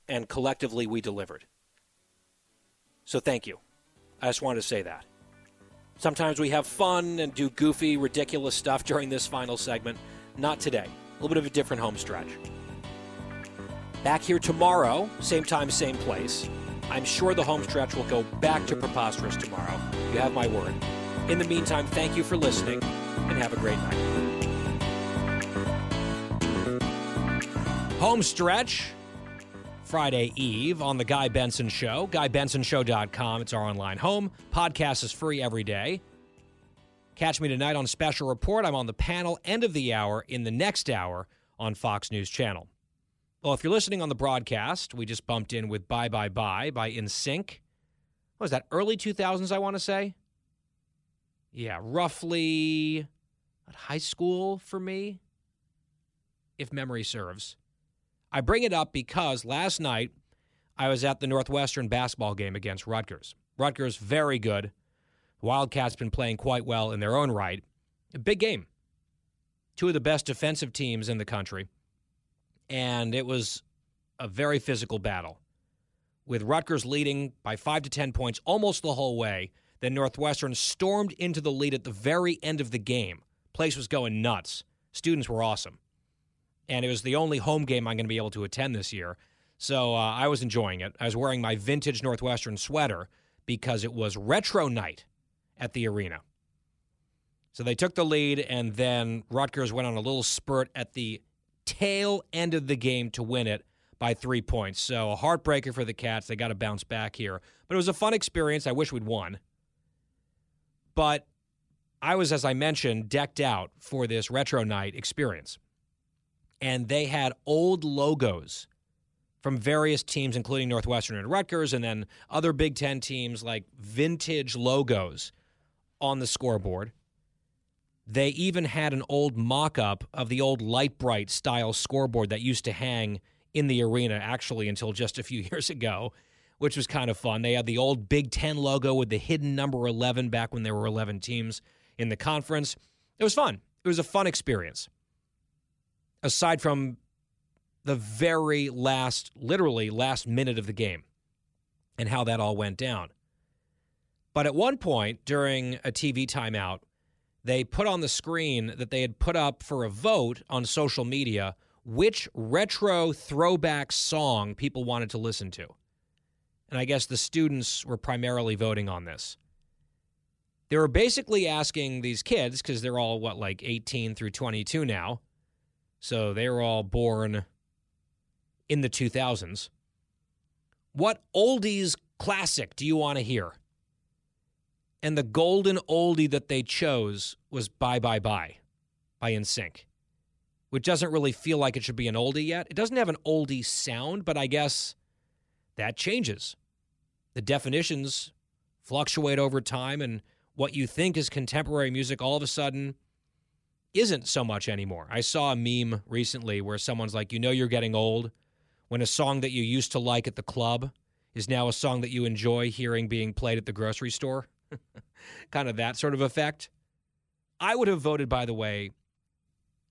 And collectively, we delivered. So thank you. I just wanted to say that. Sometimes we have fun and do goofy, ridiculous stuff during this final segment. Not today. A little bit of a different home stretch. Back here tomorrow, same time, same place. I'm sure the home stretch will go back to preposterous tomorrow. You have my word. In the meantime, thank you for listening and have a great night. Home stretch, Friday Eve on The Guy Benson Show. GuyBensonShow.com. It's our online home. Podcast is free every day. Catch me tonight on Special Report. I'm on the panel end of the hour in the next hour on Fox News Channel. Well, if you're listening on the broadcast, we just bumped in with Bye Bye Bye by NSYNC. What was that, early 2000s, I want to say? Yeah, roughly high school for me, if memory serves. I bring it up because last night I was at the Northwestern basketball game against Rutgers. Rutgers, very good. Wildcats been playing quite well in their own right. A big game. Two of the best defensive teams in the country. And it was a very physical battle. With Rutgers leading by five to 10 points almost the whole way, then Northwestern stormed into the lead at the very end of the game. Place was going nuts. Students were awesome. And it was the only home game I'm going to be able to attend this year. So uh, I was enjoying it. I was wearing my vintage Northwestern sweater because it was retro night at the arena. So they took the lead, and then Rutgers went on a little spurt at the tail end of the game to win it by three points. So a heartbreaker for the Cats. They got to bounce back here. But it was a fun experience. I wish we'd won. But I was, as I mentioned, decked out for this retro night experience. And they had old logos from various teams, including Northwestern and Rutgers, and then other Big Ten teams like vintage logos on the scoreboard. They even had an old mock up of the old Lite-Brite style scoreboard that used to hang in the arena, actually, until just a few *laughs* years ago, which was kind of fun. They had the old Big Ten logo with the hidden number 11 back when there were 11 teams in the conference. It was fun. It was a fun experience. Aside from the very last, literally last minute of the game and how that all went down. But at one point during a TV timeout, they put on the screen that they had put up for a vote on social media which retro throwback song people wanted to listen to. And I guess the students were primarily voting on this. They were basically asking these kids, because they're all, what, like 18 through 22 now. So they were all born in the 2000s. What oldies classic do you want to hear? And the golden oldie that they chose was Bye Bye Bye by NSYNC, which doesn't really feel like it should be an oldie yet. It doesn't have an oldie sound, but I guess that changes. The definitions fluctuate over time, and what you think is contemporary music all of a sudden isn't so much anymore. I saw a meme recently where someone's like, You know, you're getting old when a song that you used to like at the club is now a song that you enjoy hearing being played at the grocery store. *laughs* kind of that sort of effect. I would have voted, by the way,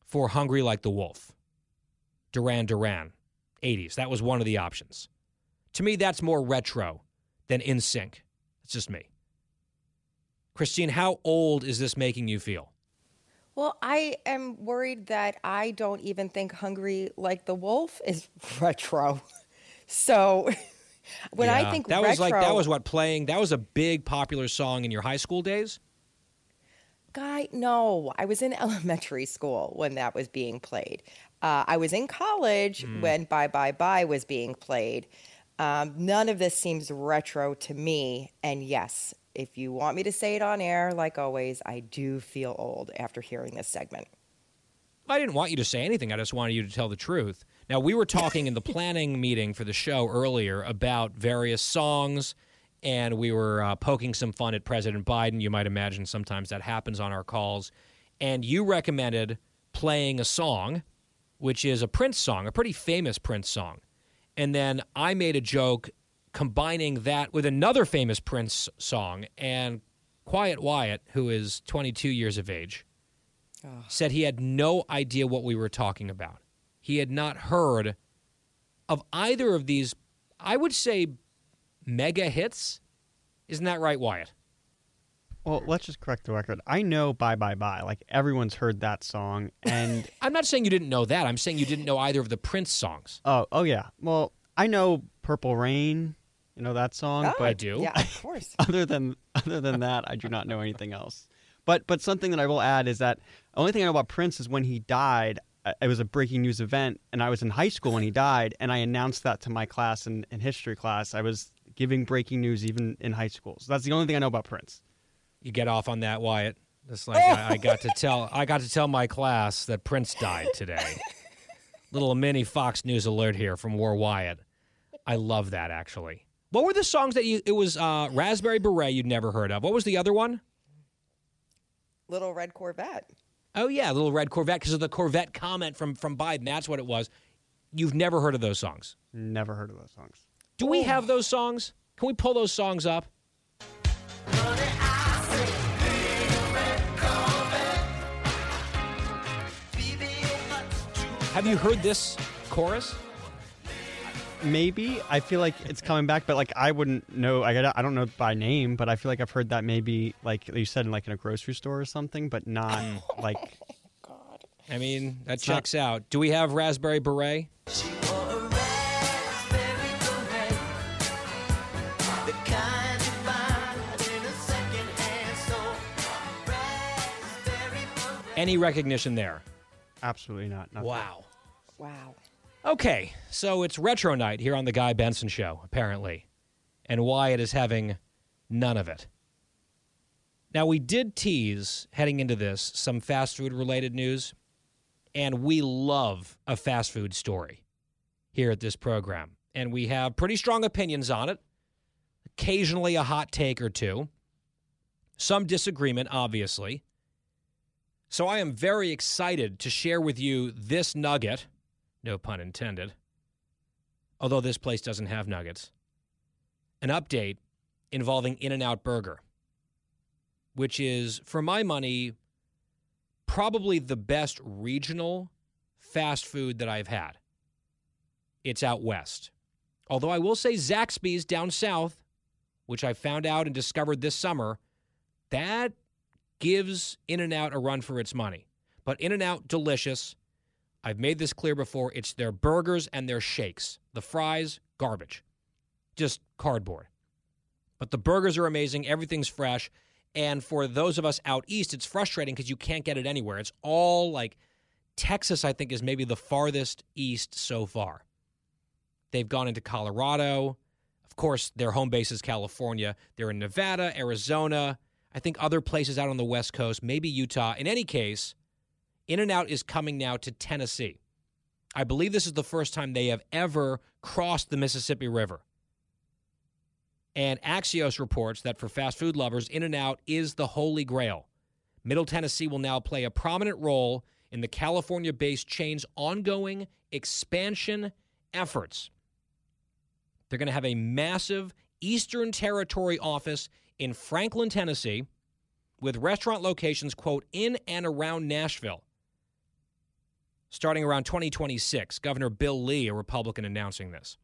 for Hungry Like the Wolf, Duran Duran, 80s. That was one of the options. To me, that's more retro than NSYNC. It's just me. Christine, how old is this making you feel? Well, I am worried that I don't even think Hungry Like the Wolf is *laughs* retro. So *laughs* when I Yeah, think that retro, was like that was what playing. That was a big popular song in your high school days. Guy, no, I was in *laughs* elementary school when that was being played. Uh, I was in college Hmm. when Bye Bye Bye was being played. Um, none of this seems retro to me. And yes, if you want me to say it on air, like always, I do feel old after hearing this segment. I didn't want you to say anything. I just wanted you to tell the truth. Now, we were talking in the planning *laughs* meeting for the show earlier about various songs, and we were uh, poking some fun at President Biden. You might imagine sometimes that happens on our calls. And you recommended playing a song, which is a Prince song, a pretty famous Prince song. And then I made a joke combining that with another famous Prince song. And Quiet Wyatt, who is 22 years of age, said he had no idea what we were talking about. He had not heard of either of these, I would say, mega hits. Isn't that right, Wyatt? Well, let's just correct the record. I know "Bye Bye Bye." Like everyone's heard that song, and *laughs* I'm not saying you didn't know that. I'm saying you didn't know either of the Prince songs. oh, oh yeah. Well, I know "Purple Rain." You know that song, Oh, but I do. Yeah, of *laughs* course. other than other than that, I do not know anything else. But but something that I will add is that the only thing I know about Prince is when he died. uh, It was a breaking news event, and I was in high school when he died, and I announced that to my class in, in history class. I was giving breaking news even in high school. So that's the only thing I know about Prince. You get off on that, Wyatt. It's like I, I got to tell I got to tell my class that Prince died today. *laughs* Little mini Fox News alert here from War Wyatt. I love that actually. What were the songs that you? It was uh, Raspberry Beret you'd never heard of. What was the other one? Little Red Corvette. Oh yeah, Little Red Corvette because of the Corvette comment from from Biden. That's what it was. You've never heard of those songs. Never heard of those songs. Do we have those songs? Can we pull those songs up? Have you heard this chorus? Maybe I feel like it's coming back, but like I wouldn't know. I got I don't know by name, but I feel like I've heard that maybe like you said in like in a grocery store or something, but not mm. oh like God. I mean, that not- checks out. Do we have Raspberry Beret? Any recognition there? absolutely not. nothing. Wow. Wow. Okay, so it's retro night here on the Guy Benson Show, apparently, and Wyatt is having none of it. Now, we did tease heading into this some fast food related news, and we love a fast food story here at this program. And we have pretty strong opinions on it, occasionally a hot take or two, some disagreement, obviously. So I am very excited to share with you this nugget. No pun intended. Although this place doesn't have nuggets. An update involving In N Out Burger, which is, for my money, probably the best regional fast food that I've had. It's out west. Although I will say Zaxby's down south, which I found out and discovered this summer, that gives In N Out a run for its money. But In N Out, delicious. I've made this clear before. It's their burgers and their shakes. The fries, garbage. Just cardboard. But the burgers are amazing. Everything's fresh. And for those of us out east, it's frustrating because you can't get it anywhere. It's all like Texas, I think, is maybe the farthest east so far. They've gone into Colorado. Of course, their home base is California. They're in Nevada, Arizona, I think other places out on the West Coast, maybe Utah. In any case, In and Out is coming now to Tennessee. I believe this is the first time they have ever crossed the Mississippi River. And Axios reports that for fast food lovers, In N Out is the holy grail. Middle Tennessee will now play a prominent role in the California based chain's ongoing expansion efforts. They're going to have a massive Eastern Territory office in Franklin, Tennessee, with restaurant locations, quote, in and around Nashville. Starting around 2026, Governor Bill Lee, a Republican, announcing this.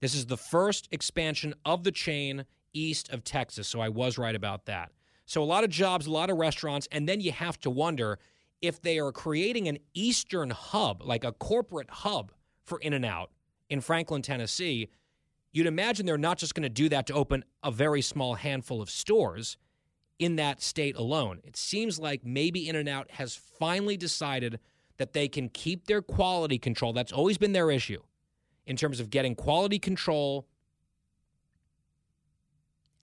This is the first expansion of the chain east of Texas, so I was right about that. So, a lot of jobs, a lot of restaurants, and then you have to wonder if they are creating an eastern hub, like a corporate hub for In N Out in Franklin, Tennessee. You'd imagine they're not just going to do that to open a very small handful of stores in that state alone. It seems like maybe In N Out has finally decided that they can keep their quality control. That's always been their issue in terms of getting quality control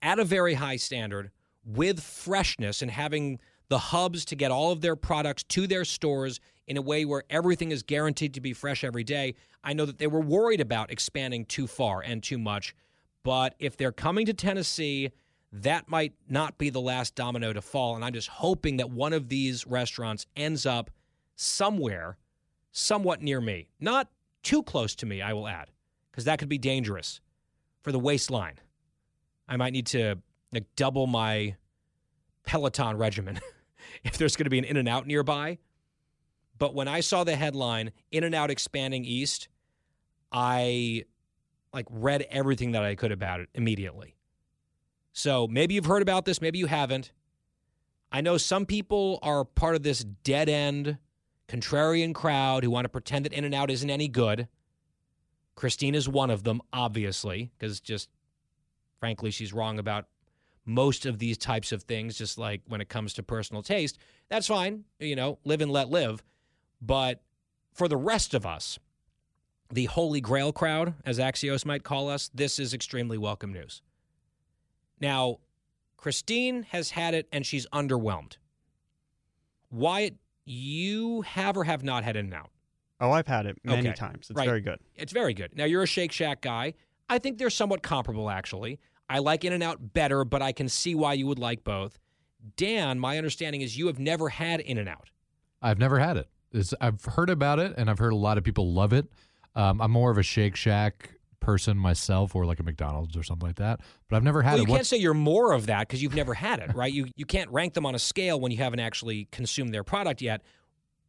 at a very high standard with freshness and having the hubs to get all of their products to their stores in a way where everything is guaranteed to be fresh every day. I know that they were worried about expanding too far and too much, but if they're coming to Tennessee, that might not be the last domino to fall. And I'm just hoping that one of these restaurants ends up somewhere somewhat near me. Not too close to me, I will add, because that could be dangerous for the waistline. I might need to like double my Peloton regimen *laughs* if there's going to be an In and Out nearby. But when I saw the headline In and Out expanding east, I like read everything that I could about it immediately. So maybe you've heard about this, maybe you haven't. I know some people are part of this dead end contrarian crowd who want to pretend that In and Out isn't any good. Christine is one of them, obviously, because just frankly, she's wrong about most of these types of things, just like when it comes to personal taste. That's fine, you know, live and let live. But for the rest of us, the holy grail crowd, as Axios might call us, this is extremely welcome news. Now, Christine has had it and she's underwhelmed. Wyatt, you have or have not had In and Out? Oh, I've had it many Okay, times. It's right. very good. It's very good. Now, you're a Shake Shack guy. I think they're somewhat comparable, actually. I like In and Out better, but I can see why you would like both. Dan, my understanding is you have never had In and Out. I've never had it. It's, I've heard about it, and I've heard a lot of people love it. Um, I'm more of a Shake Shack person myself, or like a McDonald's or something like that. But I've never had Well, it. you can't say you're more of that because you've never had it, right? You you can't rank them on a scale when you haven't actually consumed their product yet.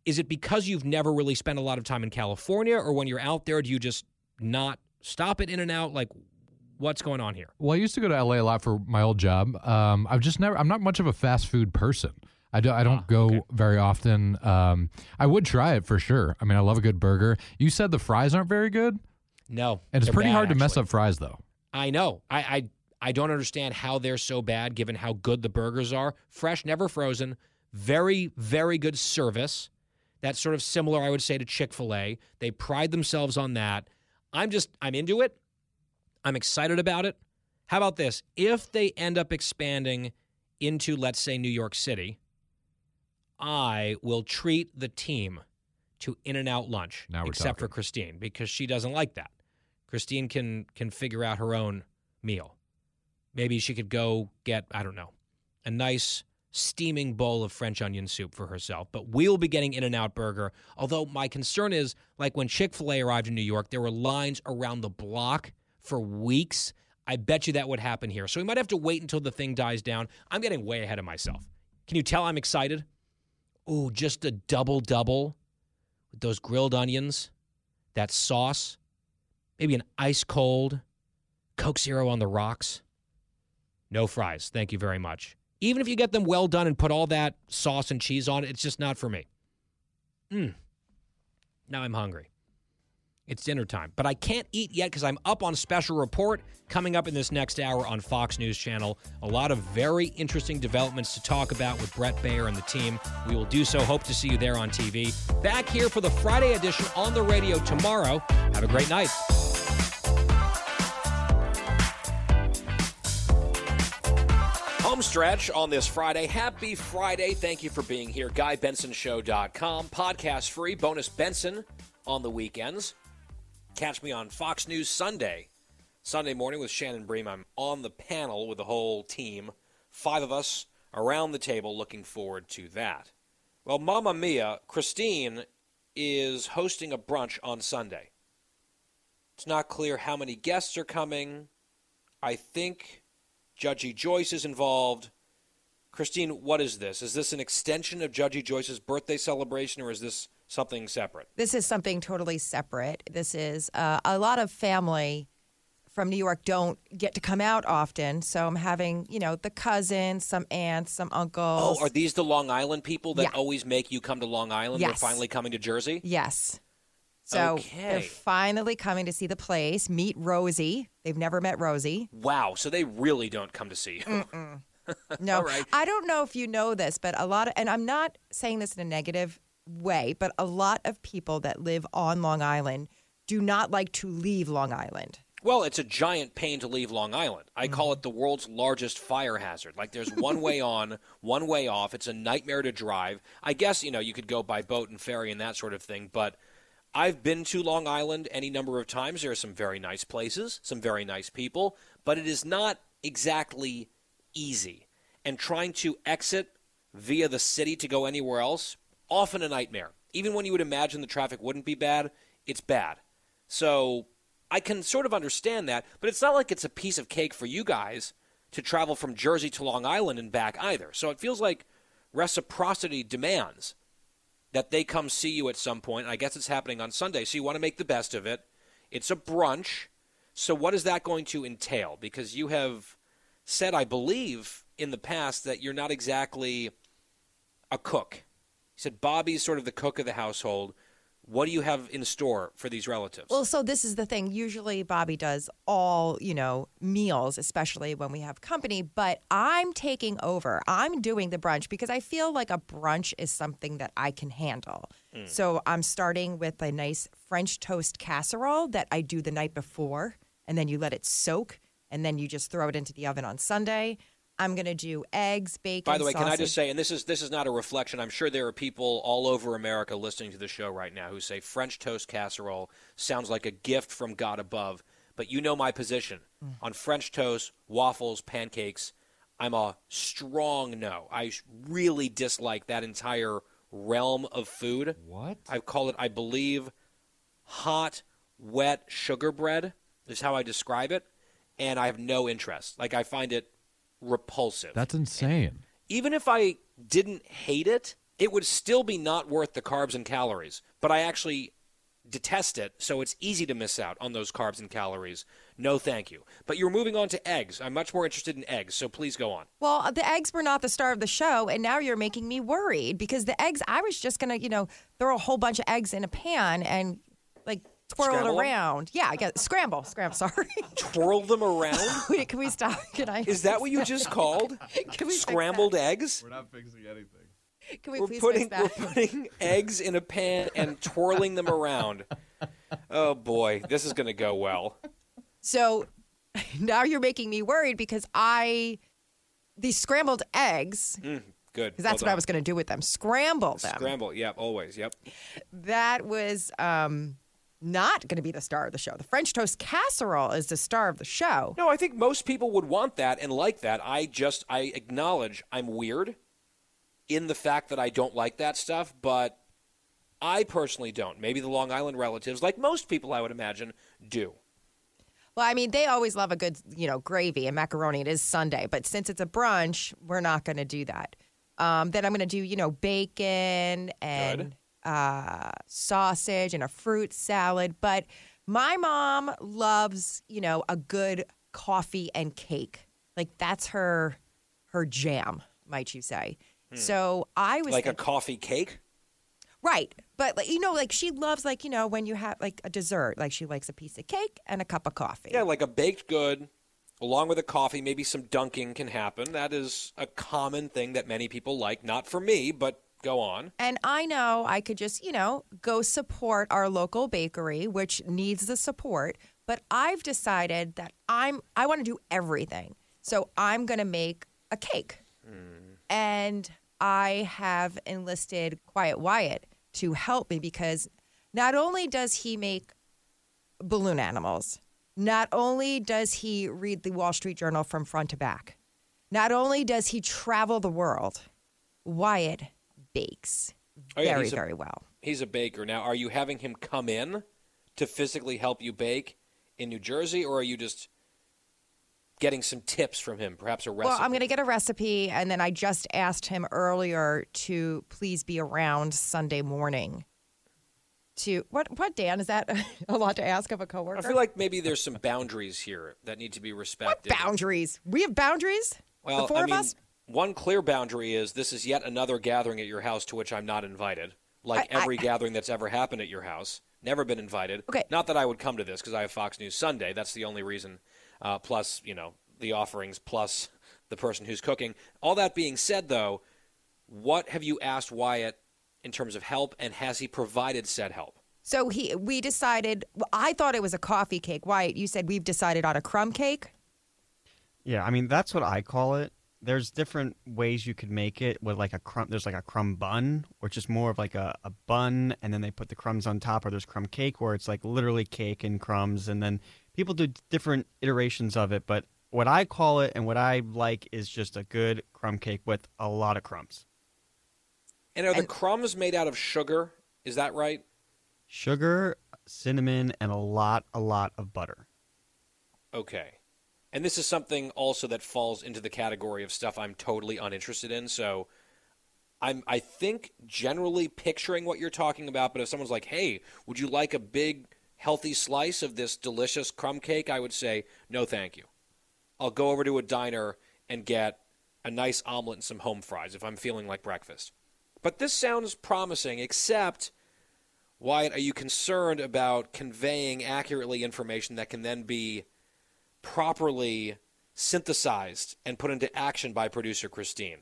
Is it because you've never really spent a lot of time in California, or when you're out there, do you just not stop at In and Out? Like, what's going on here? Well, I used to go to LA a lot for my old job. Um, I've just never. I'm not much of a fast food person. I don't. I don't Ah, go okay. very often. Um, I would try it for sure. I mean, I love a good burger. You said the fries aren't very good, No, and it's pretty bad, hard to mess up fries though. I know. I, I I don't understand how they're so bad given how good the burgers are. Fresh, never frozen. Very, very good service. That's sort of similar, I would say, to Chick fil A. They pride themselves on that. I'm just, I'm into it. I'm excited about it. How about this? If they end up expanding into, let's say, New York City, I will treat the team to In and Out lunch, Now except for. Christine, because she doesn't like that. Christine can can figure out her own meal. Maybe she could go get, I don't know, a nice steaming bowl of French onion soup for herself. But we'll be getting In N Out Burger. Although my concern is like when Chick fil A arrived in New York, there were lines around the block for weeks. I bet you that would happen here. So we might have to wait until the thing dies down. I'm getting way ahead of myself. Can you tell I'm excited? Ooh, just a double double with those grilled onions, that sauce, maybe an ice cold Coke Zero on the rocks. No fries. Thank you very much. Even if you get them well done and put all that sauce and cheese on it, it's just not for me. Mm. Now I'm hungry. It's dinner time, but I can't eat yet because I'm up on special report coming up in this next hour on Fox News Channel. A lot of very interesting developments to talk about with Bret Baier and the team. We will do so. Hope to see you there on TV. Back here for the Friday edition on the radio tomorrow. Have a great night. Home stretch on this Friday. Happy Friday. Thank you for being here. GuyBensonShow.com. Podcast free. Bonus Benson on the weekends. Catch me on Fox News Sunday. Sunday morning with Shannon Bream. I'm on the panel with the whole team. Five of us around the table looking forward to that. Well, Mamma Mia, Christine is hosting a brunch on Sunday. It's not clear how many guests are coming. I think Judgy Joyce is involved. Christine, what is this? Is this an extension of Judgy Joyce's birthday celebration, or is this something separate? This is something totally separate. This is uh, a lot of family from New York don't get to come out often, so I'm having you know the cousins, some aunts, some uncles. Oh, are these the Long Island people that Yeah. always make you come to Long Island? They're finally coming to Jersey? Yes. So Okay. they're finally coming to see the place, meet Rosie. They've never met Rosie. Wow, so they really don't come to see you. *laughs* No, All right. I don't know if you know this, but a lot of, and I'm not saying this in a negative way, but a lot of people that live on Long Island do not like to leave Long Island. Well, it's a giant pain to leave Long Island. I call mm-hmm. it the world's largest fire hazard. Like there's one way *laughs* on, one way off. It's a nightmare to drive. I guess, you know, you could go by boat and ferry and that sort of thing, but I've been to Long Island any number of times. There are some very nice places, some very nice people, but it is not exactly easy. And trying to exit via the city to go anywhere else, often a nightmare. Even when you would imagine the traffic wouldn't be bad, it's bad. So I can sort of understand that, but it's not like it's a piece of cake for you guys to travel from Jersey to Long Island and back either. So it feels like reciprocity demands that they come see you at some point. I guess it's happening on Sunday, so you want to make the best of it. It's a brunch. So what is that going to entail? Because you have said, I believe, in the past that you're not exactly a cook. You said Bobby's sort of the cook of the household. What do you have in store for these relatives? Well, so this is the thing. Usually Bobby does all, you know, meals, especially when we have company, but I'm taking over. I'm doing the brunch because I feel like a brunch is something that I can handle. Hmm. So I'm starting with a nice French toast casserole that I do the night before, and then you let it soak, and then you just throw it into the oven on Sunday. I'm going to do eggs, bacon, By the way, can I just say, and this is this is not a reflection. I'm sure there are people all over America listening to the show right now who say French toast casserole sounds like a gift from God above. But you know my position Mm. on French toast, waffles, pancakes. I'm a strong no. I really dislike that entire realm of food. What? I call it, I believe, hot, wet sugar bread is how I describe it, and I have no interest. Like I find it repulsive That's insane. even if I didn't hate it, it would still be not worth the carbs and calories. But I actually detest it, so it's easy to miss out on those carbs and calories. No, thank you. But you're moving on to eggs. I'm much more interested in eggs, so please go on. Well, uh, the eggs were not the star of the show, and now you're making me worried because the eggs, I was just going to, you know, throw a whole bunch of eggs in a pan and like twirl Scramble it 'em? around. Yeah, I got scramble, scramble, sorry. Twirl them around? *laughs* Wait, can we stop? Can I? Is that what you just called? *laughs* Can we? Scrambled eggs? We're not fixing anything. Can we We're please putting, fix we're putting eggs in a pan and twirling them around. Oh boy, this is going to go well. So *laughs* now you're making me worried because I, these scrambled eggs, Mm, good. because that's Well what I was going to do with them, scramble them. Scramble, yep, always, yep. that was um, not going to be the star of the show. The French toast casserole is the star of the show. No, I think most people would want that and like that. I just I acknowledge I'm weird in the fact that I don't like that stuff, but I personally don't. Maybe the Long Island relatives, like most people I would imagine, do. Well, I mean, they always love a good, you know, gravy and macaroni. It is Sunday, but since it's a brunch, we're not going to do that. Um, then I'm going to do, you know, bacon and uh, sausage and a fruit salad. But my mom loves, you know, a good coffee and cake. Like that's her her jam. might you say? So I was like a coffee cake. Right. But like you know, like she loves like, you know, when you have like a dessert, like she likes a piece of cake and a cup of coffee. Yeah, like a baked good, along with a coffee. Maybe some dunking can happen. That is a common thing that many people like. Not for me, but go on. And I know I could just, you know, go support our local bakery, which needs the support. But I've decided that I'm I want to do everything. So I'm gonna make a cake. Hmm. And I have enlisted Quiet Wyatt to help me because not only does he make balloon animals, not only does he read the Wall Street Journal from front to back, not only does he travel the world, Wyatt bakes Oh, yeah, very, a- very well. He's a baker. Now, are you having him come in to physically help you bake in New Jersey, or are you just getting some tips from him, perhaps a recipe? Well, I'm going to get a recipe, and then I just asked him earlier to please be around Sunday morning. To what? What Dan is that *laughs* a lot to ask of a coworker? I feel like maybe there's some boundaries here that need to be respected. boundaries. We have boundaries. Well, the four I of mean, us. One clear boundary is this is yet another gathering at your house to which I'm not invited. Like I- I- every gathering that's ever happened at your house, never been invited. Okay. Not that I would come to this because I have Fox News Sunday. That's the only reason. Uh, plus, you know, the offerings, plus the person who's cooking. All that being said, though, what have you asked Wyatt in terms of help, and has he provided said help? So he, we decided. I thought it was a coffee cake. Wyatt, you said we've decided on a crumb cake. Yeah, I mean that's what I call it. There's different ways you could make it with like a crumb. There's like a crumb bun, which is more of like a, a bun, and then they put the crumbs on top. Or there's crumb cake, where it's like literally cake and crumbs, and then people do different iterations of it. But what I call it and what I like is just a good crumb cake with a lot of crumbs, And are the And- crumbs made out of sugar? Is that right? sugar, cinnamon, and a lot, a lot of butter. Okay. And this is something also that falls into the category of stuff I'm totally uninterested in. So I'm I think generally picturing what you're talking about, but if someone's like, "Hey, would you like a big healthy slice of this delicious crumb cake?" I would say, "No, thank you." I'll go over to a diner and get a nice omelet and some home fries if I'm feeling like breakfast. But this sounds promising, except Wyatt, are you concerned about conveying accurately information that can then be properly synthesized and put into action by producer Christine?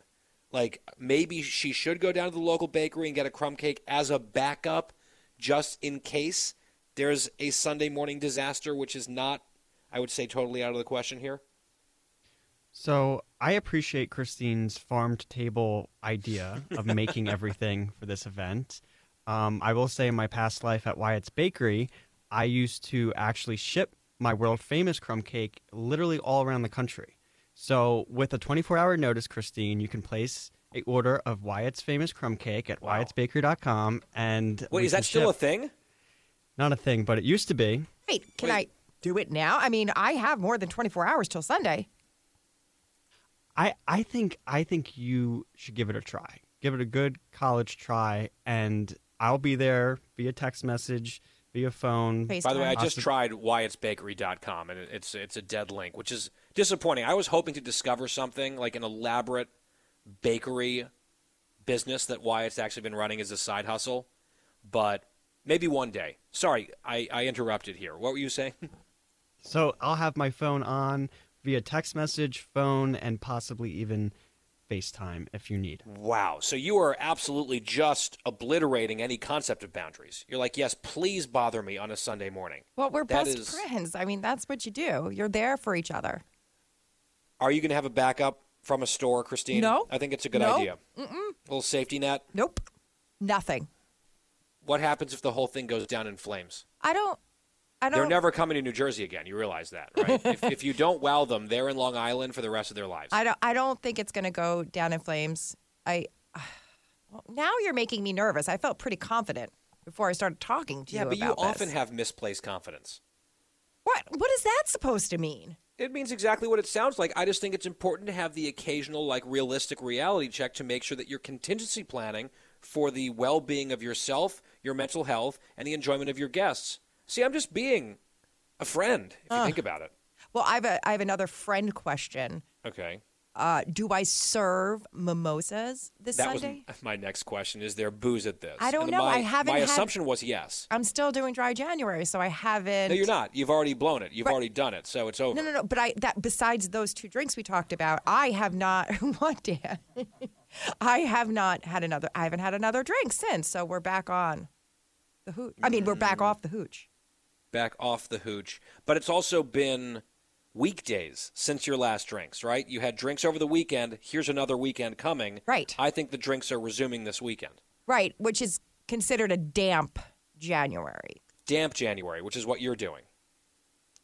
Like maybe she should go down to the local bakery and get a crumb cake as a backup just in case there's a Sunday morning disaster, which is not, I would say, totally out of the question here. So I appreciate Christine's farm to table idea of *laughs* making everything for this event. Um, I will say in my past life at Wyatt's Bakery, I used to actually ship my world famous crumb cake literally all around the country. So with a 24 hour notice, Christine, you can place a order of Wyatt's famous crumb cake at wyattsbakery.com and Wait, is can that still a thing? Not a thing, but it used to be. Wait, can Wait. I do it now? I mean, I have more than 24 hours till Sunday. I, I think I think you should give it a try. Give it a good college try, and I'll be there via text message, via phone. By the way, I just tried wyattsbakery.com and it- it's it's a dead link, which is disappointing. I was hoping to discover something like an elaborate bakery business that Wyatt's actually been running as a side hustle, but maybe one day. Sorry, I, I interrupted here. What were you saying? *laughs* So I'll have my phone on via text message, phone, and possibly even FaceTime if you need. Wow. So you are absolutely just obliterating any concept of boundaries. You're like, yes, please bother me on a Sunday morning. Well, we're That best is- friends. I mean, that's what you do. You're there for each other. Are you going to have a backup from a store, Christine? No. I think it's a good No. idea. A little safety net. Nope. Nothing. What happens if the whole thing goes down in flames? I don't. I don't. They're never coming to New Jersey again. You realize that, right? *laughs* if, if you don't wow them, they're in Long Island for the rest of their lives. I don't. I don't think it's going to go down in flames. I. Well, now you're making me nervous. I felt pretty confident before I started talking to yeah, you but you often this. have misplaced confidence. What? What is that supposed to mean? It means exactly what it sounds like. I just think it's important to have the occasional, like, realistic reality check to make sure that you're contingency planning for the well being of yourself, your mental health, and the enjoyment of your guests. See, I'm just being a friend, if you think about it. Well, I have a. I have another friend question. Okay. Uh, do I serve mimosas this That Sunday? was *laughs* my next question. Is there booze at this? I don't know. My, I haven't My had- assumption was yes. I'm still doing dry January, so I haven't. No, you're not. You've already blown it. You've Right. already done it, so it's over. No, no, no. But I that besides those two drinks we talked about, I have not. *laughs* what, Dan? *laughs* I have not had another. I haven't had another drink since. So we're back on the hooch. I mean, we're back off the hooch. Back off the hooch. But it's also been weekdays since your last drinks, right? You had drinks over the weekend. Here's another weekend coming. Right. I think the drinks are resuming this weekend. Right, which is considered a damp January. Damp January, which is what you're doing.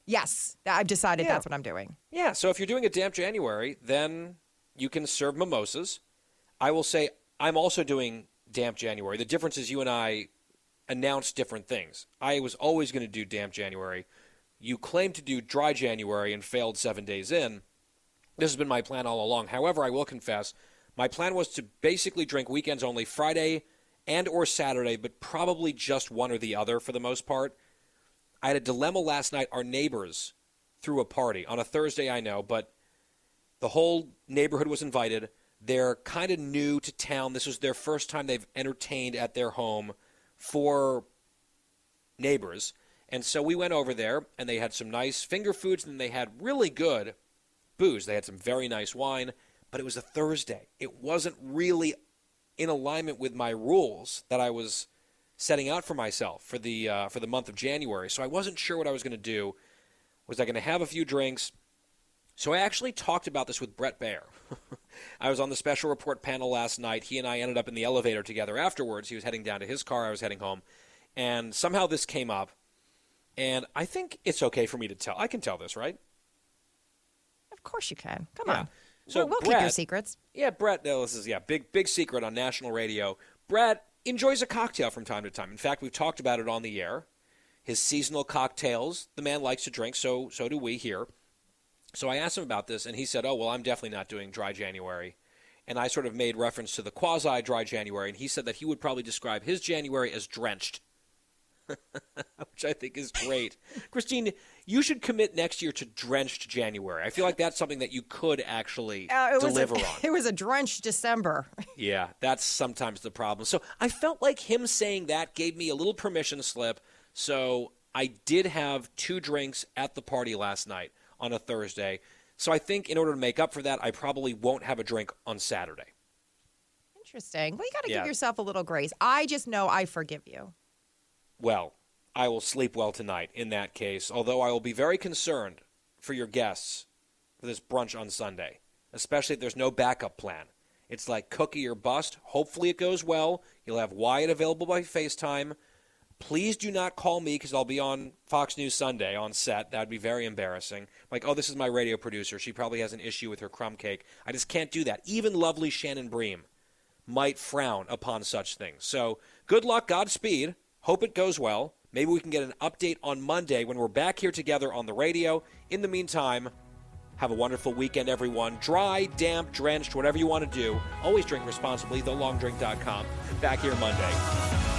Yes, I've decided Yeah. that's what I'm doing. Yeah, so if you're doing a damp January, then you can serve mimosas. I will say I'm also doing damp January. The difference is you and I announced different things. I was always going to do damp January. You claimed to do dry January and failed seven days in. This has been my plan all along. However, I will confess, my plan was to basically drink weekends only Friday and or Saturday, but probably just one or the other for the most part. I had a dilemma last night. Our neighbors threw a party on a Thursday, I know, but the whole neighborhood was invited. They're kind of new to town. This was their first time they've entertained at their home for neighbors. And so we went over there and they had some nice finger foods and they had really good booze. They had some very nice wine, but it was a Thursday. It wasn't really in alignment with my rules that I was setting out for myself for the uh, for the month of January. So I wasn't sure what I was going to do. Was I going to have a few drinks? So I actually talked about this with Bret Baier. *laughs* I was on the special report panel last night. He and I ended up in the elevator together afterwards. He was heading down to his car. I was heading home, and somehow this came up. And I think it's okay for me to tell. I can tell this, right? Of course you can. Come Yeah. on. So we'll, we'll keep your Bret- secrets. Yeah, Bret. No, this is yeah, big big secret on national radio. Bret enjoys a cocktail from time to time. In fact, we've talked about it on the air. His seasonal cocktails. The man likes to drink, so so do we here. So I asked him about this, and he said, "Oh well, I'm definitely not doing dry January." And I sort of made reference to the quasi dry January, and he said that he would probably describe his January as drenched, *laughs* which I think is great. Christine, you should commit next year to drenched January. I feel like that's something that you could actually Uh, deliver a, *laughs* on. It was a drenched December. *laughs* Yeah, that's sometimes the problem. So I felt like him saying that gave me a little permission slip. So I did have two drinks at the party last night on a Thursday. So I think in order to make up for that, I probably won't have a drink on Saturday. Interesting. Well, you got to Yeah. give yourself a little grace. I just know I forgive you. Well, I will sleep well tonight in that case, although I will be very concerned for your guests for this brunch on Sunday, especially if there's no backup plan. It's like cookie or bust. Hopefully it goes well. You'll have Wyatt available by FaceTime. Please do not call me because I'll be on Fox News Sunday on set. That would be very embarrassing. Like, oh, this is my radio producer. She probably has an issue with her crumb cake. I just can't do that. Even lovely Shannon Bream might frown upon such things. So, good luck, Godspeed. Hope it goes well. Maybe we can get an update on Monday when we're back here together on the radio. In the meantime, have a wonderful weekend, everyone. Dry, damp, drenched, whatever you want to do. Always drink responsibly, thelongdrink.com. Back here Monday.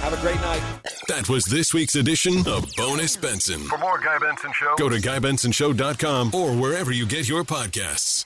Have a great night. That was this week's edition of Bonus Benson. For more Guy Benson Show, Go to GuyBensonShow.com or wherever you get your podcasts.